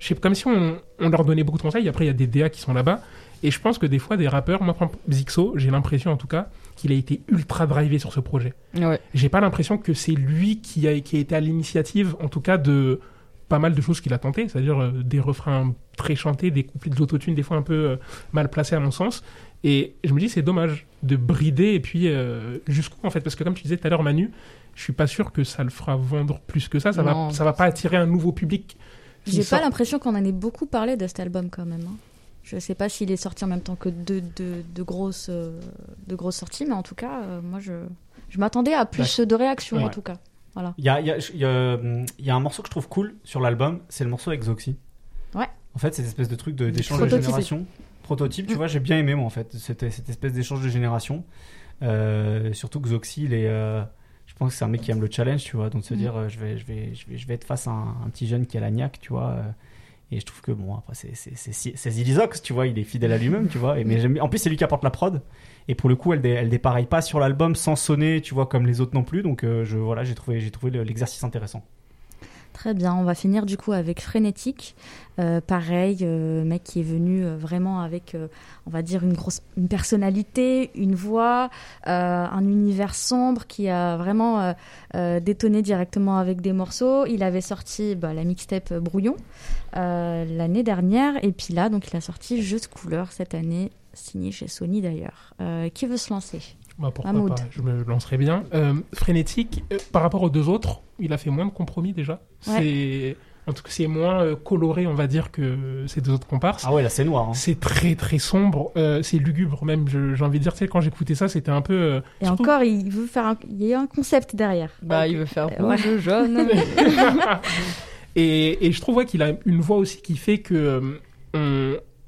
je sais, comme si on, on, leur donnait beaucoup de conseils. Après, il y a des DA qui sont là-bas. Et je pense que des fois, des rappeurs, moi, Zixo, j'ai l'impression en tout cas qu'il a été ultra drivé sur ce projet. Ouais. J'ai pas l'impression que c'est lui qui a, qui a été à l'initiative, en tout cas, de pas mal de choses qu'il a tenté, c'est-à-dire euh, des refrains très chantés, des couplets d'autotune, des fois un peu euh, mal placés à mon sens. Et je me dis, c'est dommage de brider et puis euh, jusqu'où en fait, parce que comme tu disais tout à l'heure, Manu, je suis pas sûr que ça le fera vendre plus que ça. Ça va, ça va pas attirer un nouveau public. J'ai pas l'impression qu'on en ait beaucoup parlé de cet album quand même. Hein. Je ne sais pas s'il est sorti en même temps que deux, grosses, euh, de grosses sorties, mais en tout cas, euh, moi, je, je m'attendais à plus de réactions, en tout cas. Voilà. Il y a, y, a, y, a, y a, un morceau que je trouve cool sur l'album, c'est le morceau avec Zoxy. Ouais. En fait, c'est cette espèce de truc d'échange de, génération. Prototype, tu mm. vois, j'ai bien aimé, moi, en fait, cette, cette espèce d'échange de génération. Euh, surtout que Zoxy, il est je pense que c'est un mec qui aime le challenge, tu vois. Donc se mm. dire, je, vais, je, vais, je, vais, je vais être face à un, petit jeune qui a la niaque, tu vois. Et je trouve que bon, après, c'est Zilizox, tu vois, il est fidèle à lui-même, tu vois. Et, mais en plus, c'est lui qui apporte la prod. Et pour le coup, elle, elle dépareille pas sur l'album sans sonner, tu vois, comme les autres non plus. Donc, euh, je, voilà, j'ai trouvé, j'ai trouvé l'exercice intéressant. Très bien, on va finir du coup avec Frénétique. Euh, pareil, euh, mec qui est venu euh, vraiment avec, on va dire, une grosse une personnalité, une voix, un univers sombre qui a vraiment détonné directement avec des morceaux. Il avait sorti bah, la mixtape Brouillon l'année dernière, et puis là, donc il a sorti Juste Couleur cette année, signé chez Sony d'ailleurs. qui veut se lancer? Bah, pourquoi pas, je me lancerai bien. frénétique, par rapport aux deux autres, il a fait moins de compromis déjà. C'est en tout cas, c'est moins euh, coloré, on va dire, que ces deux autres comparses. Ah ouais, là, c'est noir. Hein. C'est très, très sombre. Euh, c'est lugubre, même. J'ai envie de dire, tu sais, quand j'écoutais ça, c'était un peu. Euh, et encore, il veut faire un... il y a un concept derrière. Bah, il veut faire rouge, jaune. et, et, je trouve qu'il a une voix aussi qui fait que.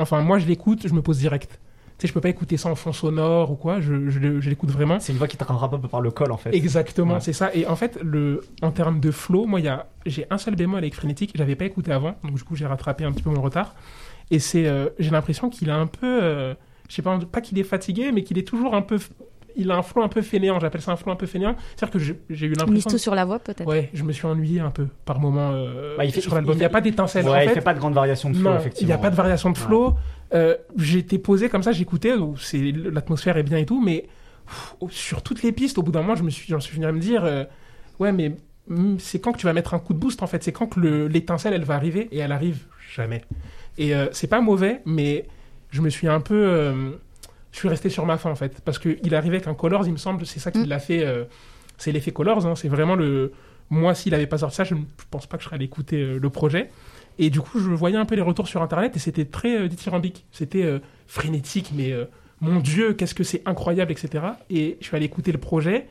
Enfin, moi, je l'écoute, je me pose direct sais, je peux pas écouter ça en fond sonore ou quoi, je, je, l'écoute vraiment. C'est une voix qui te rattrape un peu par le col en fait. Exactement, c'est ça. Et en fait, le, en termes de flow, moi, j'ai un seul bémol avec Frénétique, je l'avais pas écouté avant, donc du coup, j'ai rattrapé un petit peu mon retard. Et c'est, euh, j'ai l'impression qu'il a un peu, euh, je sais pas, pas qu'il est fatigué, mais qu'il est toujours un peu il a un flow un peu fainéant, j'appelle ça un flow un peu fainéant. C'est-à-dire que j'ai eu l'impression. Misto sur la voix, peut-être? Ouais, je me suis ennuyé un peu par moment euh, bah, il fait, sur l'album. Il n'y a pas d'étincelle. Ouais, il fait pas de grande variation de flow, effectivement. Il n'y a pas de variation de flow. Euh, j'étais posé comme ça, j'écoutais, l'atmosphère est bien et tout, mais sur toutes les pistes, au bout d'un moment, je me suis, j'en suis venu à me dire, euh, ouais, mais hmm, c'est quand que tu vas mettre un coup de boost en fait, c'est quand que l'étincelle elle va arriver et elle arrive jamais. Et c'est pas mauvais, mais je me suis un peu je suis resté sur ma fin en fait. Parce qu'il arrivait avec un Colors, il me semble, c'est ça qui mm. l'a fait. Euh, c'est l'effet Colors, hein, c'est vraiment le. Moi, s'il n'avait pas sorti ça, je ne pense pas que je serais allé écouter euh, le projet. Et du coup, je voyais un peu les retours sur internet et c'était très euh, dithyrambique. C'était frénétique, mais mon Dieu, qu'est-ce que c'est incroyable, etc. Et je suis allé écouter le projet.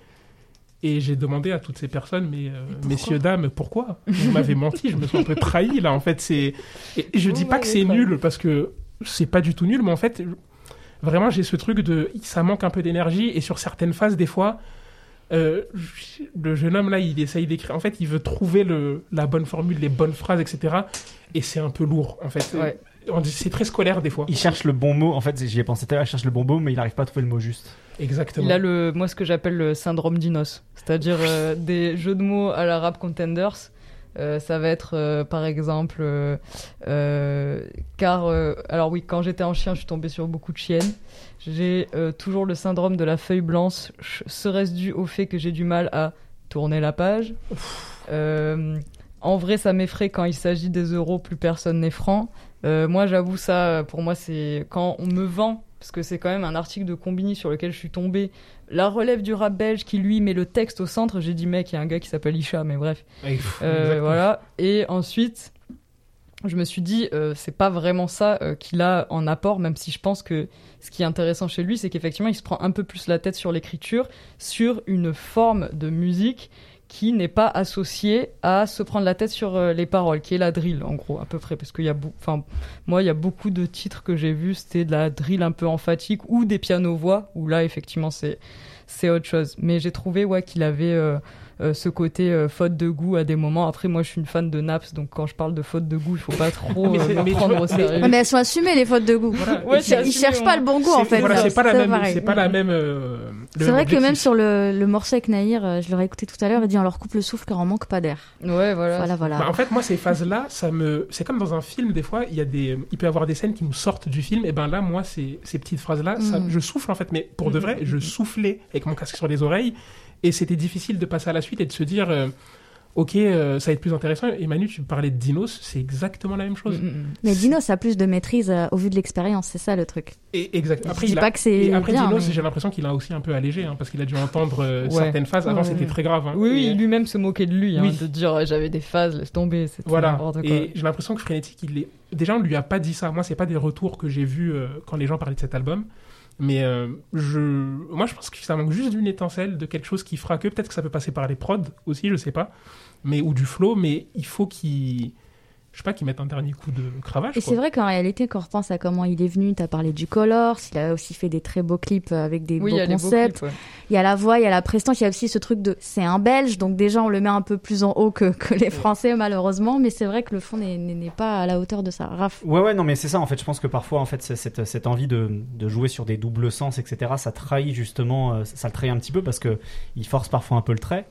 Et j'ai demandé à toutes ces personnes, mais messieurs, dames, pourquoi? Vous m'avez menti, je me suis un peu trahi là. En fait, c'est. Et je dis pas que c'est nul parce que c'est pas du tout nul, mais en fait, vraiment j'ai ce truc de ça manque un peu d'énergie et sur certaines phases des fois euh, le jeune homme là il essaye d'écrire. En fait il veut trouver le, la bonne formule les bonnes phrases etc et c'est un peu lourd en fait. Ouais. c'est très scolaire des fois. Il cherche le bon mot. En fait j'y ai pensé tout à l'heure il cherche le bon mot mais il n'arrive pas à trouver le mot juste. Exactement. Il a le moi ce que j'appelle le syndrome d'Inos. C'est-à-dire euh, des jeux de mots à la rap contenders euh, ça va être euh, par exemple euh, car alors oui quand j'étais en chien je suis tombée sur beaucoup de chiennes. J'ai toujours le syndrome de la feuille blanche. Serait-ce dû au fait que j'ai du mal à tourner la page? En vrai ça m'effraie quand il s'agit des euros plus personne n'est franc. Moi j'avoue ça pour moi c'est quand on me vend parce que c'est quand même un article de Combini sur lequel je suis tombé. La relève du rap belge qui lui met le texte au centre. J'ai dit mec, il y a un gars qui s'appelle Isha, mais bref. Euh, voilà. Et ensuite, je me suis dit, euh, c'est pas vraiment ça euh, qu'il a en apport, même si je pense que ce qui est intéressant chez lui, c'est qu'effectivement, il se prend un peu plus la tête sur l'écriture, sur une forme de musique qui n'est pas associé à se prendre la tête sur euh, les paroles, qui est la drill en gros à peu près, parce qu'il y a, enfin moi il y a beaucoup de titres que j'ai vus, c'était de la drill un peu emphatique ou des pianos voix, où là effectivement c'est c'est autre chose. Mais j'ai trouvé ouais qu'il avait euh, euh, ce côté euh, faute de goût à des moments. Après, moi, je suis une fan de Naps, donc quand je parle de faute de goût, il faut pas trop mais me prendre au sérieux. Mais, elles sont assumées les fautes de goût. Ouais, ils, cherchent pas le bon goût en fait. Voilà, c'est pas, la même. C'est pas la même. c'est vrai que même sur le, le morceau avec Nahir, je l'aurais écouté tout à l'heure, il dit on leur coupe le souffle car on manque pas d'air. Ouais, voilà. Voilà, voilà. Bah, en fait, moi, ces phases-là, ça me, c'est comme dans un film. Des fois, il y a des, il peut y avoir des scènes qui nous sortent du film. Et ben là, moi, ces, ces petites phrases-là, mm. je souffle en fait. Mais pour de mm. vrai, je soufflais avec mon casque sur les oreilles et c'était difficile de passer à la suite et de se dire, euh, ok, euh, ça va être plus intéressant. Et Manu, tu parlais de Dinos, c'est exactement la même chose. Mm, mm, mm. Mais Dinos a plus de maîtrise euh, au vu de l'expérience, c'est ça le truc. Et exactement. Après, je dis pas que c'est. Après Dinos, j'ai l'impression qu'il a aussi un peu allégé, hein, parce qu'il a dû entendre certaines phases. Avant, c'était très grave. Hein. Oui, lui-même se moquait de lui, hein, de dire j'avais des phases, laisse tomber. Voilà. Et j'ai l'impression que Frénétique, il est. Déjà, on lui a pas dit ça. Moi, c'est pas des retours que j'ai vus quand les gens parlaient de cet album. Mais euh, je, moi, je pense que ça manque juste d'une étincelle, de quelque chose qui fera que peut-être que ça peut passer par les prods aussi, je sais pas, mais ou du flow, mais il faut qu'il je sais pas, qu'ils mettent un dernier coup de cravache. Et c'est vrai qu'en réalité, quand on repense à comment il est venu, tu as parlé du Colors, il a aussi fait des très beaux clips avec des beaux concepts. Il y a la voix, il y a la prestance, il y a aussi ce truc de c'est un Belge, donc déjà on le met un peu plus en haut que, que les Français malheureusement, mais c'est vrai que le fond n'est pas à la hauteur de ça. Raph. Ouais, ouais, non, mais c'est ça en fait. Je pense que parfois en fait cette, cette envie de, de, jouer sur des doubles sens, etc., ça trahit justement, euh, ça le trahit un petit peu parce que il force parfois un peu le trait.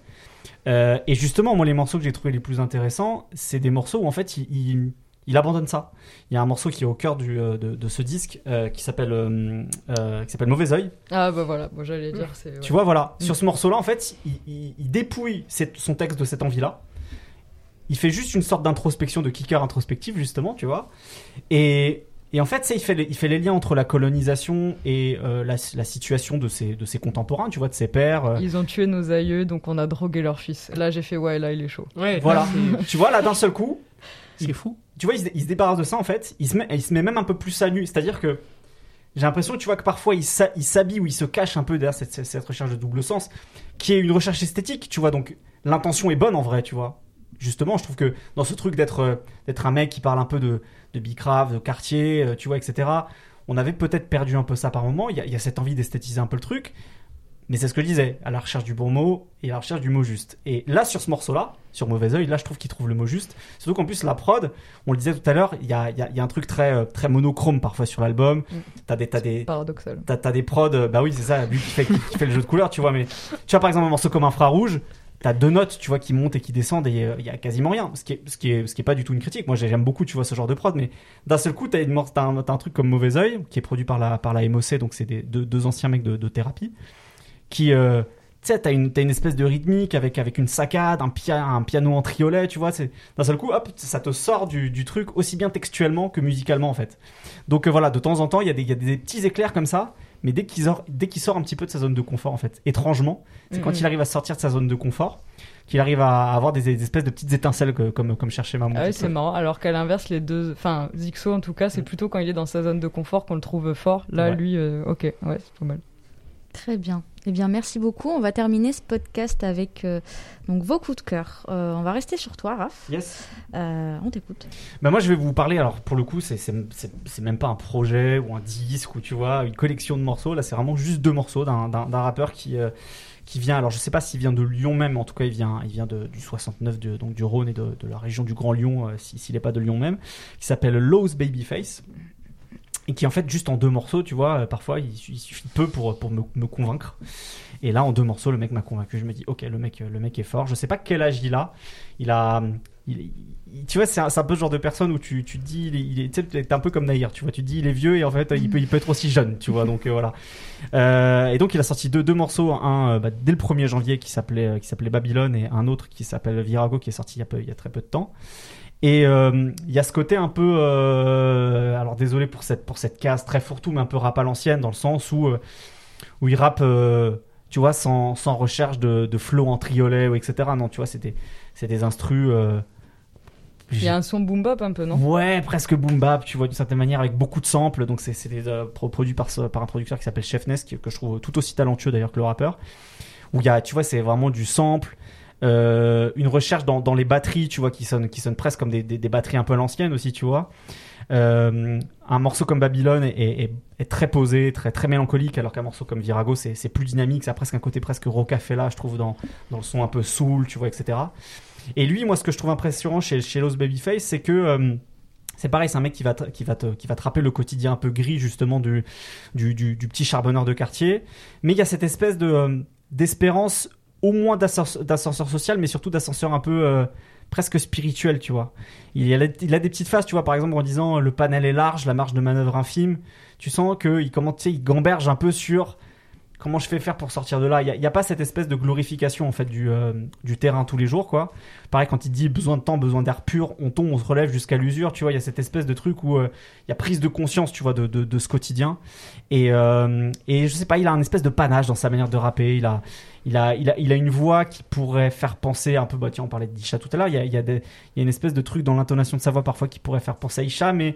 Euh, et justement, moi, les morceaux que j'ai trouvé les plus intéressants, c'est des morceaux où en fait, il, il, abandonne ça. Il y a un morceau qui est au cœur du, euh, de, de, ce disque euh, qui s'appelle qui s'appelle Mauvais Oeil. Ah bah voilà, moi j'allais dire. Tu vois, voilà, mm. sur ce morceau-là, en fait, il, il dépouille son texte de cette envie-là. Il fait juste une sorte d'introspection, de kicker introspectif, justement, tu vois. Et et en fait, il fait, les, il fait les liens entre la colonisation et euh, la, situation de ses, de ses contemporains, tu vois, de ses pères. Euh. Ils ont tué nos aïeux, donc on a drogué leur fils. Là, j'ai fait, ouais, là, il est chaud. Ouais, voilà. tu vois, là, d'un seul coup. C'est fou. Tu vois, il se, débarrasse de ça, en fait. Il se met, il se met même un peu plus à nu. C'est-à-dire que j'ai l'impression, tu vois, que parfois, il s'habille ou il se cache un peu derrière cette, cette recherche de double sens, qui est une recherche esthétique, tu vois. Donc, l'intention est bonne, en vrai, tu vois justement, je trouve que dans ce truc d'être euh, d'être un mec qui parle un peu de, de Bicrave, de quartier, euh, tu vois, etc., on avait peut-être perdu un peu ça par moment. Il y, a, cette envie d'esthétiser un peu le truc. Mais c'est ce que je disais, à la recherche du bon mot et à la recherche du mot juste. Et là, sur ce morceau-là, sur Mauvais Oeil, là, je trouve qu'il trouve le mot juste. Surtout qu'en plus, la prod, on le disait tout à l'heure, il y a, y, y a, un truc très, euh, très monochrome parfois sur l'album. Mm. T'as des, t'as des, paradoxal. T'as, as des prods, bah oui, c'est ça, lui qui fait, qui fait le jeu de couleurs, tu vois. Mais tu vois, par exemple, un morceau comme Infrarouge, t'as deux notes, tu vois, qui montent et qui descendent et il euh, y a quasiment rien. Ce qui est, ce qui est, ce qui est pas du tout une critique. Moi, j'aime beaucoup, tu vois, ce genre de prod, mais d'un seul coup, t'as un, un, truc comme Mauvais Oeil, qui est produit par la, par la MOC, donc c'est des deux, anciens mecs de, thérapie, qui, euh, tu sais, t'as une, une espèce de rythmique avec, avec une saccade, un, un piano en triolet, tu vois, d'un seul coup, ça te sort du, du, truc aussi bien textuellement que musicalement, en fait. Donc, euh, voilà, de temps en temps, il y, y a des petits éclairs comme ça, mais dès qu'il sort, dès qu'il sort un petit peu de sa zone de confort, en fait, étrangement, c'est quand il arrive à sortir de sa zone de confort, qu'il arrive à avoir des, espèces de petites étincelles comme, comme cherchait Maman. Ah oui, c'est marrant. Alors qu'à l'inverse, les deux. Enfin, Zixo, en tout cas, c'est mm. plutôt quand il est dans sa zone de confort qu'on le trouve fort. Là, lui, euh, ok, ouais, c'est pas mal. Très bien. Eh bien, merci beaucoup. On va terminer ce podcast avec euh, donc vos coups de cœur. Euh, on va rester sur toi, Raph. Yes. on t'écoute. Bah moi, je vais vous parler. Alors, pour le coup, c'est même pas un projet ou un disque ou tu vois une collection de morceaux. Là, c'est vraiment juste deux morceaux d'un rappeur qui qui vient, alors je sais pas s'il vient de Lyon même, en tout cas il vient, il vient de, du 69, de, donc du Rhône et de, de la région du Grand Lyon, euh, s'il n'est pas de Lyon même, qui s'appelle Lowe's Babyface. Et qui en fait juste en deux morceaux, tu vois, euh, parfois il, suffit peu pour, pour me, convaincre. Et là en deux morceaux, le mec m'a convaincu. Je me dis, ok, le mec, le mec est fort. Je sais pas quel âge il a. Il a, il, tu vois, c'est un, peu ce genre de personne où tu, tu te dis, il est, il est un peu comme Naïr, tu vois, tu te dis, il est vieux et en fait, il peut, il peut être aussi jeune, tu vois, donc euh, voilà. Euh, et donc, il a sorti deux, deux morceaux, un euh, bah, dès le 1er janvier qui s'appelait, euh, qui s'appelait Babylone et un autre qui s'appelle Virago qui est sorti il y a, peu, il y a très peu de temps. Et il y a ce côté un peu, alors désolé pour cette, pour cette case très fourre-tout, mais un peu rap à l'ancienne, dans le sens où, où il rappe, tu vois, sans, sans recherche de, de flow en triolet, ou etc. Non, tu vois, c'est des instrus il y a un son boom bap un peu, non? Ouais, presque boom bap, tu vois, d'une certaine manière, avec beaucoup de samples. Donc, c'est euh, produit par, par un producteur qui s'appelle Chef Ness, que, je trouve tout aussi talentueux d'ailleurs que le rappeur. Où il y a, tu vois, c'est vraiment du sample. Euh, une recherche dans, dans, les batteries, tu vois, qui sonnent, qui sonne presque comme des, des, batteries un peu l'ancienne aussi, tu vois. Euh, un morceau comme Babylone est, est, très posé, très très mélancolique, alors qu'un morceau comme Virago c'est plus dynamique, ça a presque un côté presque rocafella, je trouve, dans, dans le son un peu soul, tu vois, etc. Et lui, moi, ce que je trouve impressionnant chez, chez Los Babyface, c'est que euh, c'est pareil, c'est un mec qui va, qui, va te, qui va te rappeler le quotidien un peu gris, justement, du, du, du, petit charbonneur de quartier. Mais il y a cette espèce de d'espérance, au moins d'ascenseur social, mais surtout d'ascenseur un peu euh, presque spirituel, tu vois. Il, a, a des petites phases, tu vois, par exemple, en disant le panel est large, la marge de manœuvre infime. Tu sens qu'il il gamberge un peu sur comment je fais faire pour sortir de là Il n'y a, pas cette espèce de glorification en fait du, euh, du terrain tous les jours quoi. Pareil quand il dit besoin de temps, besoin d'air pur, on tombe, on se relève jusqu'à l'usure, tu vois, il y a cette espèce de truc où euh, il y a prise de conscience, tu vois, de, de, de ce quotidien. Et, euh, et je sais pas, il a un espèce de panache dans sa manière de rapper, il a, il a, il a, il a une voix qui pourrait faire penser un peu, bah tiens, on parlait de Isha tout à l'heure, il y a, y, a il y a une espèce de truc dans l'intonation de sa voix parfois qui pourrait faire penser à Isha, mais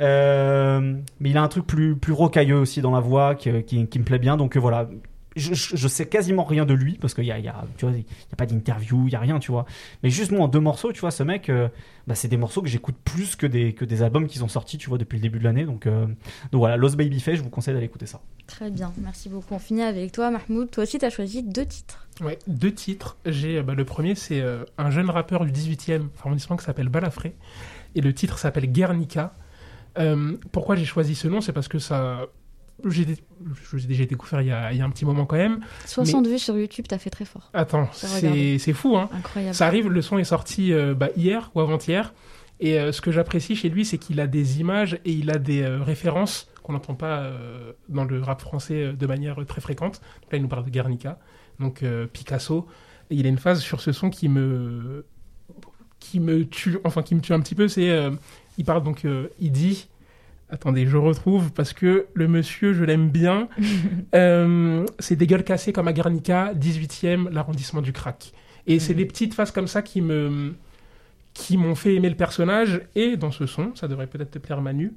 euh, mais il a un truc plus, plus rocailleux aussi dans la voix qui, qui, qui me plaît bien. Donc voilà, je, je, sais quasiment rien de lui parce qu'il y a, y a, tu vois, il y a pas d'interview, il y a rien, tu vois. Mais juste moi en deux morceaux, tu vois, ce mec, euh, bah, c'est des morceaux que j'écoute plus que des que des albums qui sont sortis, tu vois, depuis le début de l'année. Donc euh, donc voilà, Lost Baby Face, je vous conseille d'aller écouter ça. Très bien, merci beaucoup. On finit avec toi, Mahmoud. Toi aussi, tu as choisi deux titres. Ouais, deux titres. J'ai bah, le premier, c'est euh, un jeune rappeur du 18e arrondissement qui s'appelle Balafré, et le titre s'appelle Guernica. Pourquoi j'ai choisi ce nom, c'est parce que ça j'ai déjà découvert il y, a, il y, a, un petit moment quand même. 60 vues sur YouTube, t'as fait très fort. Attends, c'est fou, hein. Incroyable. Ça arrive, le son est sorti euh, bah, hier ou avant-hier. Et euh, ce que j'apprécie chez lui, c'est qu'il a des images et il a des euh, références qu'on n'entend pas dans le rap français de manière très fréquente. Donc là, il nous parle de Guernica, donc Picasso. Et il a une phase sur ce son qui me qui me tue, enfin qui me tue un petit peu. C'est, il parle donc, il dit Attendez, je retrouve parce que le monsieur, je l'aime bien. euh, c'est des gueules cassées comme à Guernica, 18e, l'arrondissement du crack. Et c'est mhm. des petites phases comme ça qui me qui m'ont fait aimer le personnage. Et dans ce son, ça devrait peut-être te plaire Manu,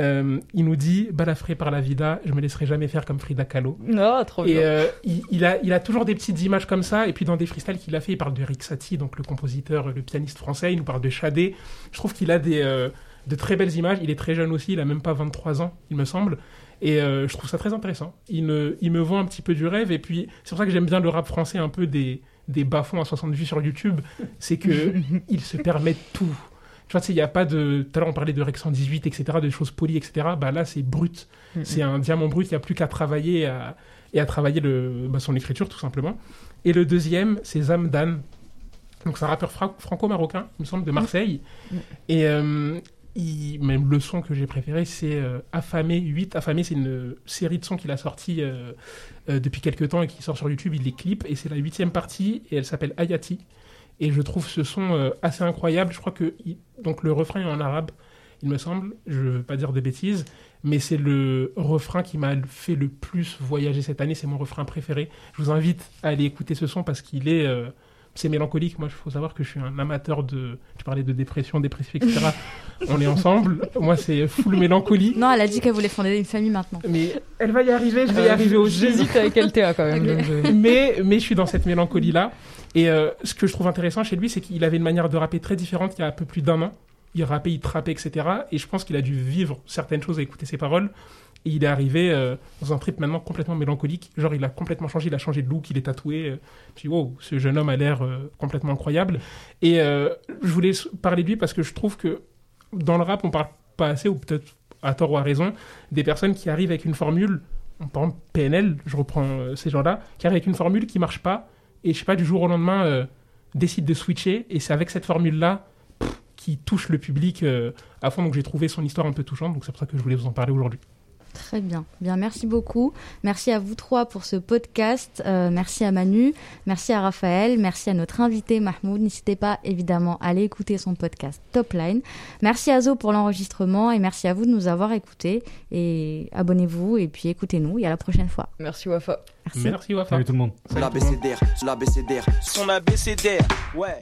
euh, il nous dit balafré par la vida, je me laisserai jamais faire comme Frida Kahlo. Non, trop et euh, il, a, il a toujours des petites images comme ça. Et puis dans des freestyles qu'il a fait, il parle de Rick Satie, donc le compositeur, le pianiste français. Il nous parle de Chadé. Je trouve qu'il a des euh, de très belles images. Il est très jeune aussi, il a même pas 23 ans, il me semble. Et je trouve ça très intéressant. Il me, il me vend un petit peu du rêve. Et puis, c'est pour ça que j'aime bien le rap français, un peu des, des bas-fonds à 60 vues sur YouTube. C'est que il se permet tout. Tu vois, il n'y a pas de. Tout à l'heure, on parlait de Rex 118, etc., de choses polies, etc. Bah là, c'est brut. c'est un diamant brut. Il n'y a plus qu'à travailler et à travailler le, bah, son écriture, tout simplement. Et le deuxième, c'est Zamdan. Donc, c'est un rappeur franco-marocain, il me semble, de Marseille. Et euh, même le son que j'ai préféré, c'est euh, Affamé 8. Affamé, c'est une série de sons qu'il a sorti euh, euh, depuis quelques temps et qui sort sur YouTube. Il les clip et c'est la huitième partie et elle s'appelle Ayati. Et je trouve ce son assez incroyable. Je crois que donc le refrain est en arabe, il me semble. Je veux pas dire de bêtises, mais c'est le refrain qui m'a fait le plus voyager cette année. C'est mon refrain préféré. Je vous invite à aller écouter ce son parce qu'il est c'est mélancolique. Moi, il faut savoir que je suis un amateur de. Tu parlais de dépression, dépressif, etc. On est ensemble. Moi, c'est full mélancolie. Non, elle a dit qu'elle voulait fonder une famille maintenant. Mais elle va y arriver, je vais y euh, arriver aussi. J'hésite avec LTA quand même. mais, mais je suis dans cette mélancolie-là. Et euh, ce que je trouve intéressant chez lui, c'est qu'il avait une manière de rapper très différente il y a un peu plus d'un an. Il rappait, il trappait, etc. Et je pense qu'il a dû vivre certaines choses et écouter ses paroles. Et il est arrivé euh, dans un trip maintenant complètement mélancolique. Genre, il a complètement changé, il a changé de look, il est tatoué. Euh, puis, wow, ce jeune homme a l'air euh, complètement incroyable. Et je voulais parler de lui parce que je trouve que dans le rap, on parle pas assez, ou peut-être à tort ou à raison, des personnes qui arrivent avec une formule, par exemple PNL, je reprends ces gens-là, qui arrivent avec une formule qui marche pas, et je sais pas, du jour au lendemain, décident de switcher, et c'est avec cette formule-là qui touche le public à fond. Donc j'ai trouvé son histoire un peu touchante, donc c'est pour ça que je voulais vous en parler aujourd'hui. Très bien. Bien, merci beaucoup. Merci à vous trois pour ce podcast. Euh, merci à Manu, merci à Raphaël, merci à notre invité Mahmoud. N'hésitez pas évidemment à aller écouter son podcast Top Line. Merci à Zo pour l'enregistrement et merci à vous de nous avoir écoutés. Et abonnez-vous et puis écoutez-nous et à la prochaine fois. Merci Wafa. Merci, merci Wafa. Salut tout le monde. L'ABCDR, l'ABCDR, son ABCDR, ouais.